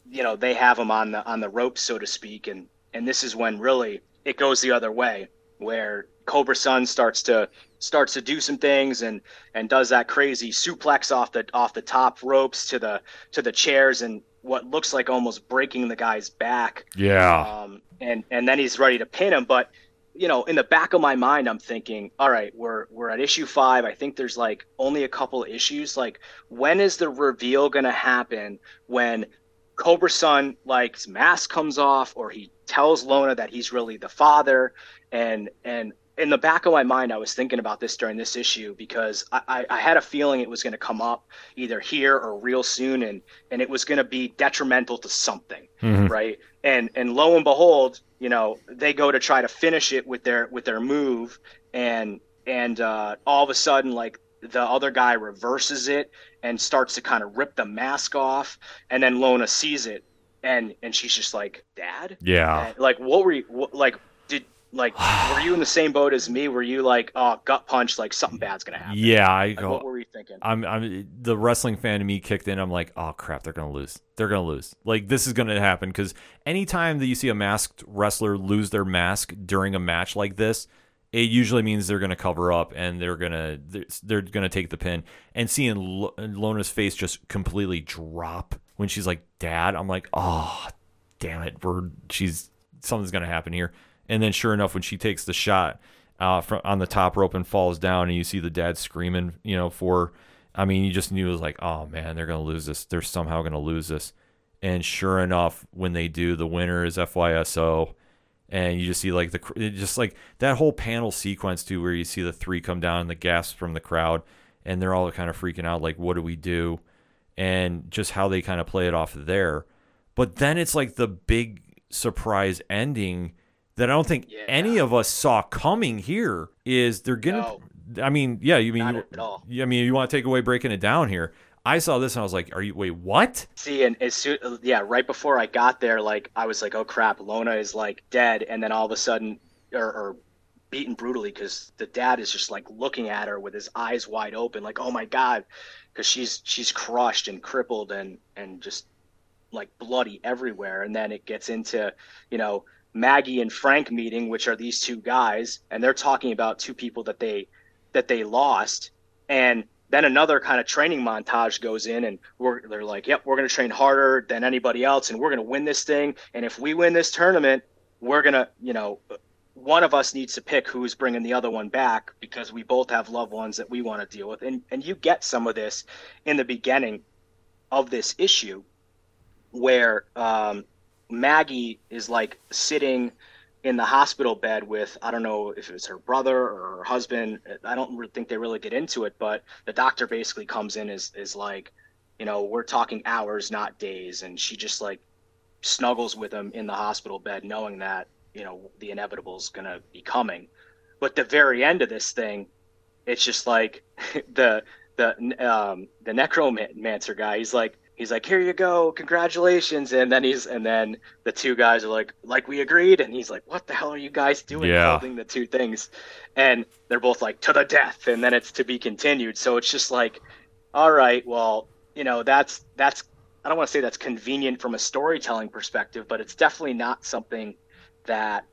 you know they have them on the on the ropes so to speak and and this is when really it goes the other way where cobra sun starts to starts to do some things and and does that crazy suplex off the off the top ropes to the to the chairs and what looks like almost breaking the guy's back yeah, um, and and then he's ready to pin him. But you know, in the back of my mind, I'm thinking, all right, we're we're at issue five. I think there's like only a couple issues. Like, when is the reveal gonna happen? When Cobra Sun like his mask comes off, or he tells Lona that he's really the father, and and in the back of my mind, I was thinking about this during this issue because I, I, had a feeling it was going to come up either here or real soon, and and it was going to be detrimental to something Mhm. right? And and lo and behold, you know, they go to try to finish it with their with their move, and and uh, all of a sudden, like the other guy reverses it and starts to kind of rip the mask off, and then Lona sees it, and and she's just like, "Dad." yeah. Like, what were you what, like? Did like <sighs> were you in the same boat as me? Were you like, "Oh, gut punch! Like something bad's gonna happen"? Yeah, I Like, go. what were you thinking? I'm, I'm the wrestling fan in me kicked in. I'm like, oh crap, they're gonna lose. They're gonna lose. Like this is gonna happen because anytime that you see a masked wrestler lose their mask during a match like this, it usually means they're gonna cover up and they're gonna they're, they're gonna take the pin. And seeing Lo- Lona's face just completely drop when she's like, "Dad," I'm like, oh, damn it, she's something's gonna happen here. And then sure enough, when she takes the shot uh, from on the top rope and falls down, and you see the dad screaming, you know, for. I mean, you just knew it was like, oh man, they're gonna lose this. They're somehow gonna lose this. And sure enough, when they do, the winner is FYSO, and you just see like the just like that whole panel sequence too, where you see the three come down, and the gasps from the crowd, and they're all kind of freaking out, like, what do we do? and just how they kind of play it off there. But then it's like the big surprise ending that I don't think Yeah. any of us saw coming here is they're gonna I mean, yeah, you mean you. I mean you want to take away breaking it down here. I saw this and I was like, "Are you wait, what?" See, and as soon, yeah, right before I got there, like I was like, "Oh crap, Lona is like dead," and then all of a sudden, or, or beaten brutally, because the dad is just like looking at her with his eyes wide open, like, "Oh my god," because she's she's crushed and crippled and and just like bloody everywhere, and then it gets into, you know, Maggie and Frank meeting, which are these two guys, and they're talking about two people that they that they lost, and then another kind of training montage goes in and we're they're like yep we're going to train harder than anybody else and we're going to win this thing. And if we win this tournament we're going to you know one of us needs to pick who's bringing the other one back because we both have loved ones that we want to deal with. And and you get some of this in the beginning of this issue where um, Maggie is like sitting in the hospital bed with I don't know if it was her brother or her husband. I don't re- think they really get into it, but the doctor basically comes in is is like, you know, we're talking hours, not days, and she just like snuggles with him in the hospital bed, knowing that you know the inevitable is gonna be coming. But the very end of this thing, it's just like <laughs> the the um, the necromancer guy. He's like he's like here you go congratulations. And then he's and then the two guys are like like we agreed. And he's like what the hell are you guys doing Yeah. holding the two things? And they're both like to the death. And then it's to be continued. So it's just like all right well you know that's that's i don't want to say that's convenient from a storytelling perspective but it's definitely not something that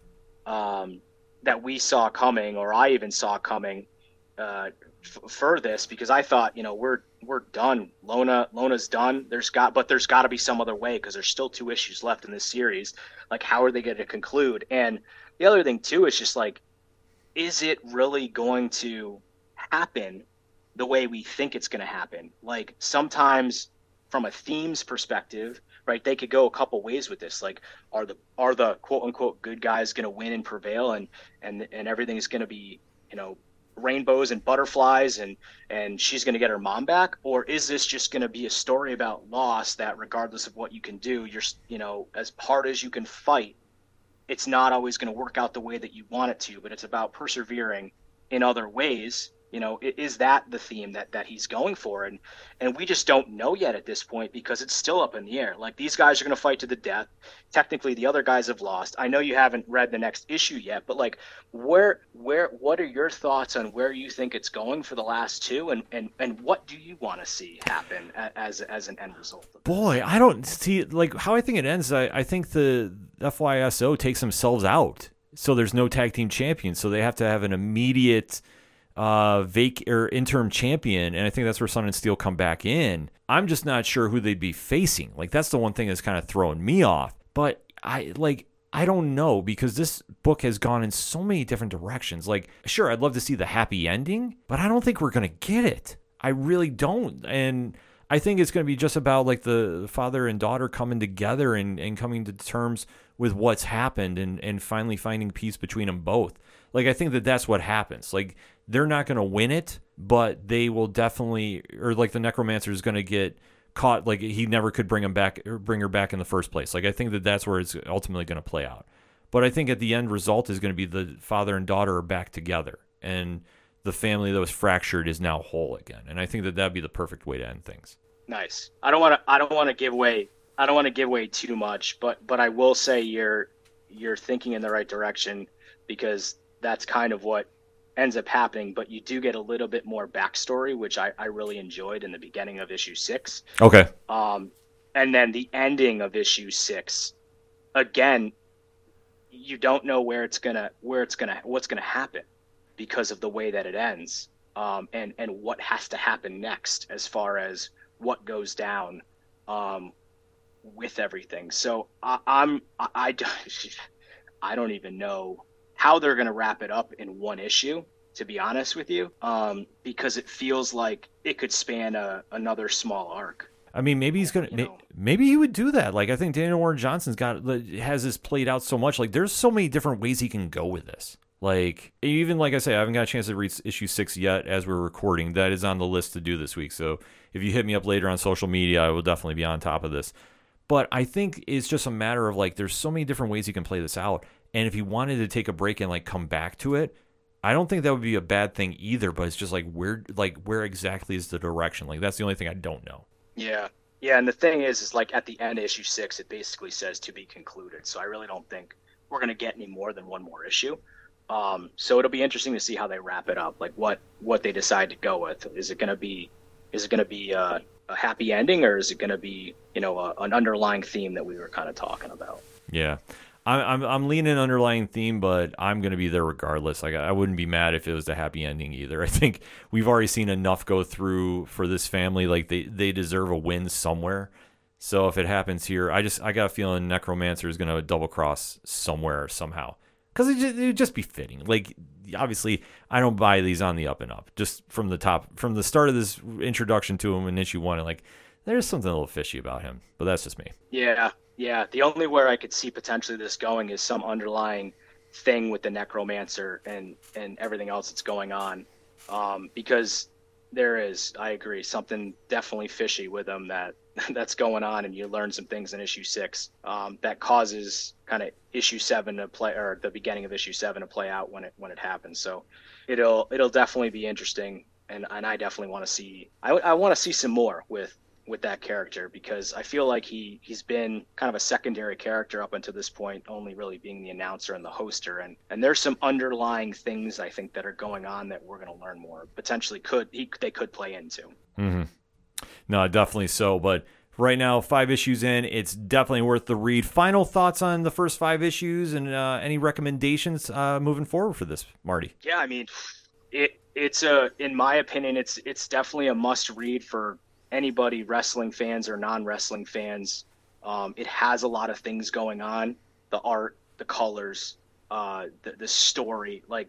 um that we saw coming or i even saw coming uh f- for this because I thought, you know, we're we're done. Lona Lona's done. There's got but there's got to be some other way because there's still two issues left in this series. Like how are they going to conclude? And the other thing too is just like is it really going to happen the way we think it's going to happen? Like sometimes from a themes perspective, right? They could go a couple ways with this. Like are the are the quote unquote good guys going to win and prevail and and and everything's going to be, you know, rainbows and butterflies and and she's going to get her mom back? Or is this just going to be a story about loss that regardless of what you can do you're you know as hard as you can fight it's not always going to work out the way that you want it to but it's about persevering in other ways you know is that the theme that that he's going for? And and we just don't know yet at this point because it's still up in the air. Like these guys are going to fight to the death. Technically the other guys have lost. I know you haven't read the next issue yet but like where where what are your thoughts on where you think it's going for the last two? And and and what do you want to see happen as as an end result Boy, I don't see like how I think it ends. I, I think the FYSO takes themselves out, so there's no tag team champion, so they have to have an immediate uh vac or interim champion, and I think that's where Sun and Steel come back in. I'm just not sure who they'd be facing. Like that's the one thing that's kind of throwing me off. But I like I don't know because this book has gone in so many different directions. Like, sure, I'd love to see the happy ending, but I don't think we're gonna get it. I really don't. And I think it's going to be just about like the father and daughter coming together and, and coming to terms with what's happened and, and finally finding peace between them both. Like, I think that that's what happens. Like, they're not going to win it, but they will definitely, or like the necromancer is going to get caught. Like, he never could bring him back or bring her back in the first place. Like, I think that that's where it's ultimately going to play out. But I think at the end result is going to be the father and daughter are back together. And the family that was fractured is now whole again. And I think that that'd be the perfect way to end things. Nice. I don't want to. I don't want to give away. I don't want to give away too much, but but I will say you're you're thinking in the right direction because that's kind of what ends up happening. But you do get a little bit more backstory, which I, I really enjoyed in the beginning of issue six. Okay. Um, and then the ending of issue six, again, you don't know where it's gonna where it's gonna what's gonna happen because of the way that it ends, um, and and what has to happen next as far as what goes down um, with everything. So I, I'm I, I don't- <laughs> I don't even know how they're gonna wrap it up in one issue. To be honest with you, um, because it feels like it could span a, another small arc. I mean, maybe he's gonna. You may- know. Maybe he would do that. Like I think Daniel Warren Johnson's got has this played out so much. Like there's so many different ways he can go with this. Like even like I say, I haven't got a chance to read issue six yet as we're recording. That is on the list to do this week. So if you hit me up later on social media, I will definitely be on top of this. But I think it's just a matter of like there's so many different ways you can play this out. And if he wanted to take a break and like come back to it, I don't think that would be a bad thing either. But it's just like where like where exactly is the direction? Like that's the only thing I don't know. Yeah. Yeah, and the thing is, is like at the end issue six, it basically says to be concluded. So I really don't think we're gonna get any more than one more issue. Um, so it'll be interesting to see how they wrap it up, like what what they decide to go with. Is it gonna be is it gonna be uh, a happy ending, or is it gonna be you know a, an underlying theme that we were kind of talking about? Yeah. I'm, I'm, I'm leaning underlying theme, but I'm going to be there regardless. Like I wouldn't be mad if it was a happy ending either. <laughs> I think we've already seen enough go through for this family. Like they, they deserve a win somewhere. So if it happens here, I just I got a feeling Necromancer is going to double cross somewhere somehow because it, it would just be fitting. Like obviously, I don't buy these on the up and up. Just from the top, from the start of this introduction to him in issue one, like there's something a little fishy about him. But that's just me. Yeah, yeah, the only where I could see potentially this going is some underlying thing with the necromancer and and everything else that's going on, um, because there is, I agree, something definitely fishy with him that <laughs> that's going on, and you learn some things in issue six um, that causes kind of issue seven to play or the beginning of issue seven to play out when it when it happens. So it'll it'll definitely be interesting, and and I definitely want to see I I want to see some more with with that character because I feel like he he's been kind of a secondary character up until this point, only really being the announcer and the hoster. And and there's some underlying things I think that are going on that we're going to learn more. Potentially could he they could play into. Mm-hmm. No, definitely so. But right now, five issues in, it's definitely worth the read. Final thoughts on the first five issues and uh, any recommendations uh, moving forward for this, Marty? Yeah, I mean, it it's a in my opinion, it's it's definitely a must read for anybody, wrestling fans or non-wrestling fans. Um, it has a lot of things going on: the art, the colors, uh, the the story. Like,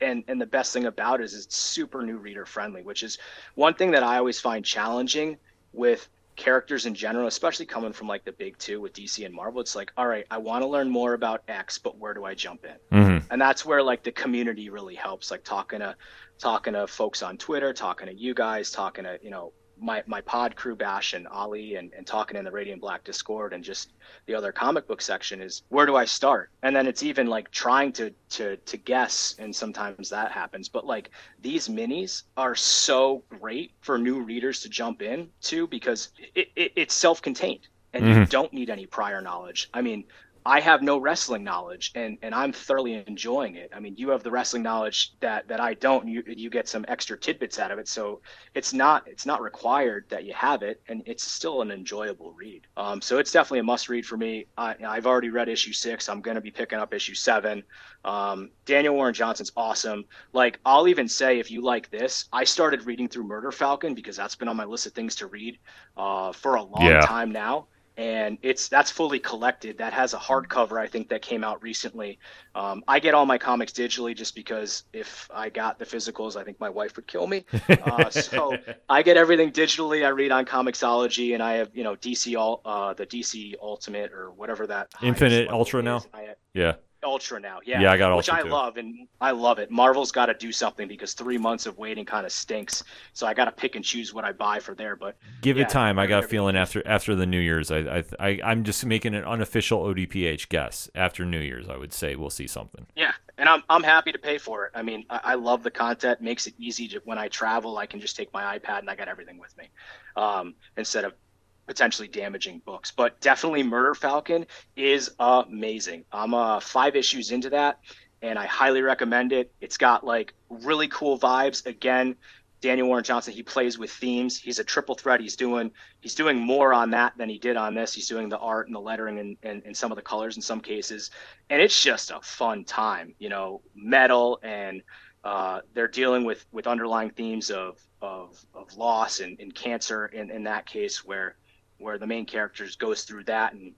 and and the best thing about it is it's super new reader friendly, which is one thing that I always find challenging with characters in general, especially coming from like the big two with DC and Marvel. It's like, all right, I want to learn more about X, but where do I jump in? Mm-hmm. And that's where like the community really helps. Like talking to talking to folks on Twitter, talking to you guys, talking to you know my, my pod crew bash and Ali and, and talking in the Radiant Black Discord and just the other comic book section is where do I start? And then it's even like trying to to to guess and sometimes that happens. But like these minis are so great for new readers to jump in to because it, it it's self contained and mm-hmm. you don't need any prior knowledge. I mean, I have no wrestling knowledge and, and I'm thoroughly enjoying it. I mean, you have the wrestling knowledge that, that I don't, you, you get some extra tidbits out of it. So it's not, it's not required that you have it and it's still an enjoyable read. Um, so it's definitely a must read for me. I, I've already read issue six. I'm going to be picking up issue seven. Um, Daniel Warren Johnson's awesome. Like I'll even say, if you like this, I started reading through Murder Falcon because that's been on my list of things to read, uh, for a long yeah. time now and it's that's fully collected. That has a hardcover, I think, that came out recently. Um, I get all my comics digitally just because if I got the physicals, I think my wife would kill me. <laughs> Uh, so I get everything digitally. I read on Comixology, and I have you know DC all uh, the DC Ultimate or whatever that Infinite Ultra now. Have, yeah. Ultra now. Yeah, yeah, I got which I too. love, and I love it. Marvel's got to do something because three months of waiting kind of stinks. So I got to pick and choose what I buy for there. But give yeah, it time. I got a feeling after after the New Year's, I I, I am just making an unofficial ODPH guess. After New Year's, I would say we'll see something. Yeah, and I'm I'm happy to pay for it. I mean, I, I love the content. Makes it easy to when I travel, I can just take my iPad and I got everything with me, um, instead of potentially damaging books. But definitely Murder Falcon is amazing. I'm uh, five issues into that, and I highly recommend it. It's got like really cool vibes. Again, Daniel Warren Johnson, he plays with themes. He's a triple threat. He's doing he's doing more on that than he did on this. He's doing the art and the lettering and, and, and some of the colors in some cases. And it's just a fun time, you know, metal and uh, they're dealing with with underlying themes of of, of loss and, and cancer in, in that case where where the main characters goes through that and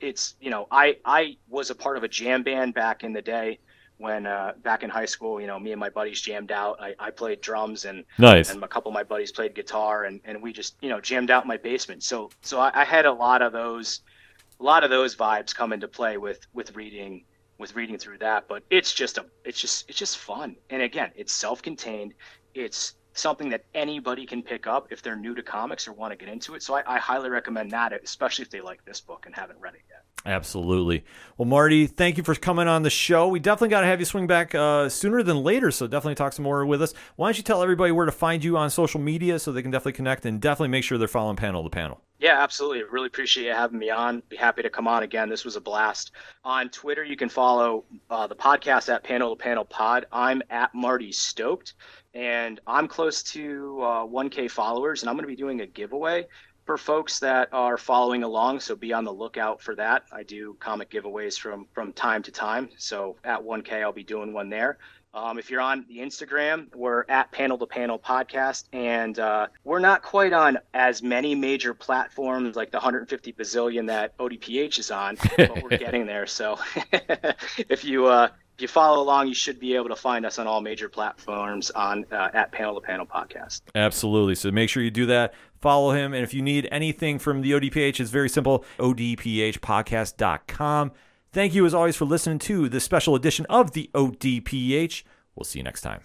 it's you know i i was a part of a jam band back in the day when uh, back in high school you know me and my buddies jammed out i, I played drums and nice and a couple of my buddies played guitar and, and we just you know jammed out in my basement so so I, I had a lot of those a lot of those vibes come into play with with reading with reading through that. But it's just a it's just it's just fun. And again, it's self-contained. It's something that anybody can pick up if they're new to comics or want to get into it. So I, I highly recommend that, especially if they like this book and haven't read it. Absolutely. Well, Marty, thank you for coming on the show. We definitely got to have you swing back uh, sooner than later, so definitely talk some more with us. Why don't you tell everybody where to find you on social media so they can definitely connect and definitely make sure they're following panel to panel? Yeah, absolutely. Really appreciate you having me on. Be happy to come on again. This was a blast. On Twitter, you can follow uh, the podcast at Panel to Panel Pod. I'm at Marty Stoked, and I'm close to uh, 1K followers, and I'm going to be doing a giveaway for folks that are following along. So be on the lookout for that. I do comic giveaways from from time to time. So at 1K, I'll be doing one there. Um, if you're on the Instagram, we're at Panel to Panel Podcast, and uh, we're not quite on as many major platforms like the 150 bazillion that ODPH is on, but we're <laughs> getting there. So <laughs> if you uh, if you follow along, you should be able to find us on all major platforms on uh, at Panel to Panel Podcast. Absolutely. So make sure you do that. Follow him, and if you need anything from the ODPH, it's very simple. ODPHpodcast.com. Thank you as always for listening to this special edition of the ODPH. We'll see you next time.